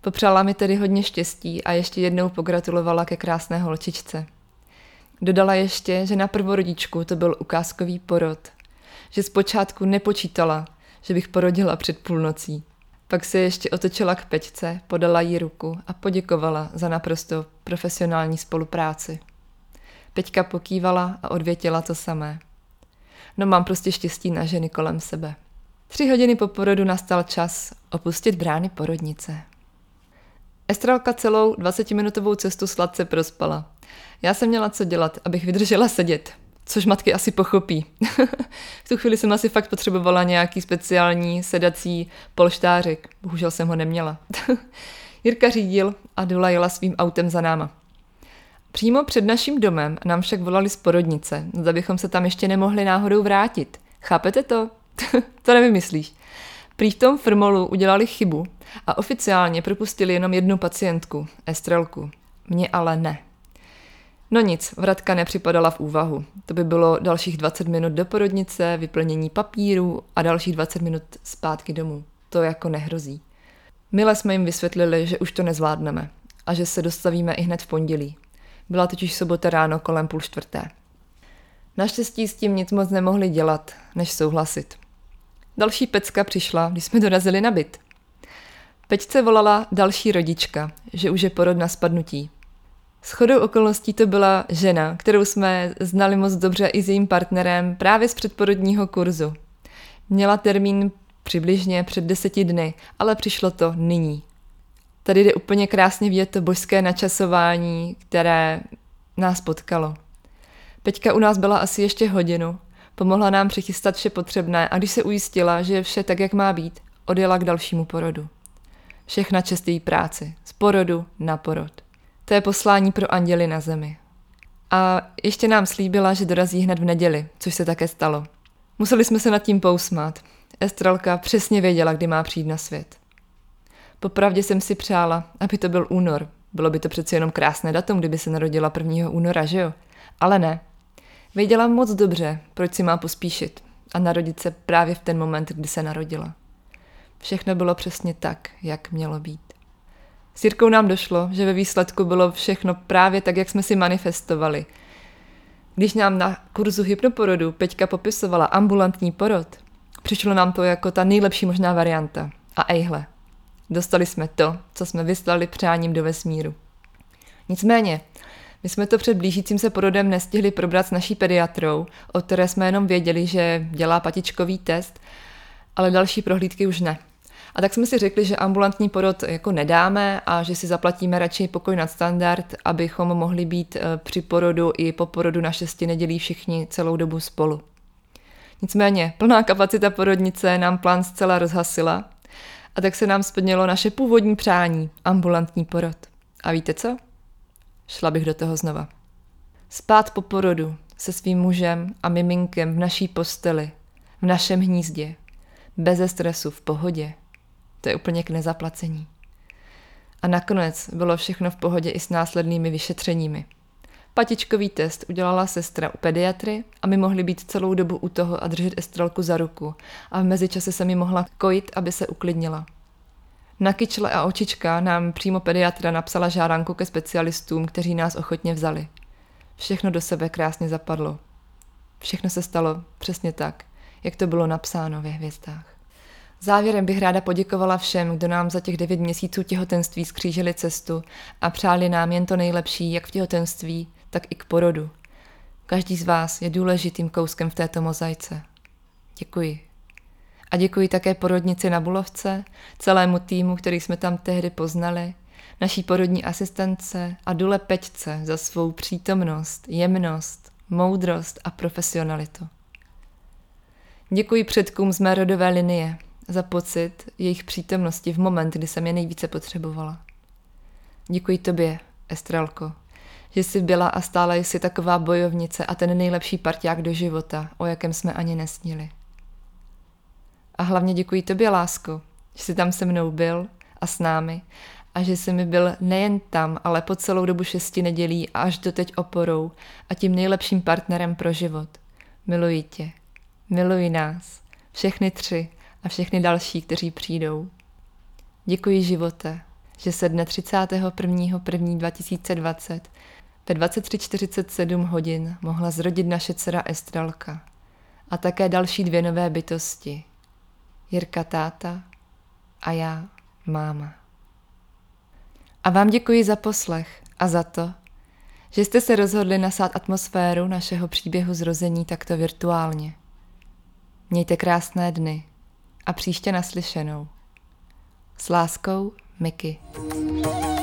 Popřála mi tedy hodně štěstí a ještě jednou pogratulovala ke krásné holčičce. Dodala ještě, že na prvorodičku to byl ukázkový porod, že zpočátku nepočítala, že bych porodila před půlnocí. Pak se ještě otočila k Peťce, podala jí ruku a poděkovala za naprosto profesionální spolupráci. Peťka pokývala a odvětila to samé. No mám prostě štěstí na ženy kolem sebe. Tři hodiny po porodu nastal čas opustit brány porodnice. Estrelka celou 20-minutovou cestu sladce prospala. Já jsem měla co dělat, abych vydržela sedět, což matky asi pochopí. v tu chvíli jsem asi fakt potřebovala nějaký speciální sedací polštářek. Bohužel jsem ho neměla. Jirka řídil a Dula jela svým autem za náma. Přímo před naším domem nám však volali z porodnice, zda bychom se tam ještě nemohli náhodou vrátit. Chápete to? to nevymyslíš. Prý v tom firmolu udělali chybu a oficiálně propustili jenom jednu pacientku, Estrelku. Mně ale ne. No nic, vratka nepřipadala v úvahu. To by bylo dalších 20 minut do porodnice, vyplnění papíru a dalších 20 minut zpátky domů. To jako nehrozí. Mile jsme jim vysvětlili, že už to nezvládneme a že se dostavíme i hned v pondělí. Byla totiž sobota ráno kolem půl čtvrté. Naštěstí s tím nic moc nemohli dělat, než souhlasit. Další pecka přišla, když jsme dorazili na byt. Peťce volala další rodička, že už je porod na spadnutí. S chodou okolností to byla žena, kterou jsme znali moc dobře i s jejím partnerem právě z předporodního kurzu. Měla termín přibližně před deseti dny, ale přišlo to nyní. Tady jde úplně krásně vidět to božské načasování, které nás potkalo. Peťka u nás byla asi ještě hodinu, pomohla nám přichystat vše potřebné a když se ujistila, že je vše tak, jak má být, odjela k dalšímu porodu. Všechna čest její práci, z porodu na porod. To je poslání pro anděly na zemi. A ještě nám slíbila, že dorazí hned v neděli, což se také stalo. Museli jsme se nad tím pousmát. Estrelka přesně věděla, kdy má přijít na svět. Popravdě jsem si přála, aby to byl únor. Bylo by to přeci jenom krásné datum, kdyby se narodila 1. února, že jo? Ale ne. Věděla moc dobře, proč si má pospíšit a narodit se právě v ten moment, kdy se narodila. Všechno bylo přesně tak, jak mělo být. S Jirkou nám došlo, že ve výsledku bylo všechno právě tak, jak jsme si manifestovali. Když nám na kurzu hypnoporodu Peťka popisovala ambulantní porod, přišlo nám to jako ta nejlepší možná varianta. A ejhle, dostali jsme to, co jsme vyslali přáním do vesmíru. Nicméně, my jsme to před blížícím se porodem nestihli probrat s naší pediatrou, o které jsme jenom věděli, že dělá patičkový test, ale další prohlídky už ne. A tak jsme si řekli, že ambulantní porod jako nedáme a že si zaplatíme radši pokoj nad standard, abychom mohli být eh, při porodu i po porodu na šesti nedělí všichni celou dobu spolu. Nicméně, plná kapacita porodnice nám plán zcela rozhasila a tak se nám splnilo naše původní přání, ambulantní porod. A víte co? Šla bych do toho znova. Spát po porodu se svým mužem a miminkem v naší posteli, v našem hnízdě, beze stresu, v pohodě – to je úplně k nezaplacení. A nakonec bylo všechno v pohodě i s následnými vyšetřeními. Patičkový test udělala sestra u pediatry a my mohli být celou dobu u toho a držet Estrelku za ruku a v mezičase se mi mohla kojit, aby se uklidnila. Na kyčle a očička nám přímo pediatra napsala žádanku ke specialistům, kteří nás ochotně vzali. Všechno do sebe krásně zapadlo. Všechno se stalo přesně tak, jak to bylo napsáno ve hvězdách. Závěrem bych ráda poděkovala všem, kdo nám za těch devět měsíců těhotenství skřížili cestu a přáli nám jen to nejlepší, jak v těhotenství, tak i k porodu. Každý z vás je důležitým kouskem v této mozaice. Děkuji. A děkuji také porodnici na Bulovce, celému týmu, který jsme tam tehdy poznali, naší porodní asistence a Dule Peťce za svou přítomnost, jemnost, moudrost a profesionalitu. Děkuji předkům z mé rodové linie za pocit jejich přítomnosti v moment, kdy jsem je nejvíce potřebovala. Děkuji tobě, Estrelko, že jsi byla a stále jsi taková bojovnice a ten nejlepší parťák do života, o jakém jsme ani nesnili. A hlavně děkuji tobě, lásko, že jsi tam se mnou byl a s námi a že jsi mi byl nejen tam, ale po celou dobu šesti nedělí a až doteď oporou a tím nejlepším partnerem pro život. Miluji tě. Miluji nás. Všechny tři a všechny další, kteří přijdou. Děkuji živote, že se dne 31.1.2020 ve 23.47 hodin mohla zrodit naše dcera Estralka a také další dvě nové bytosti. Jirka táta a já máma. A vám děkuji za poslech a za to, že jste se rozhodli nasát atmosféru našeho příběhu zrození takto virtuálně. Mějte krásné dny a příště naslyšenou. S láskou, Miky. thank you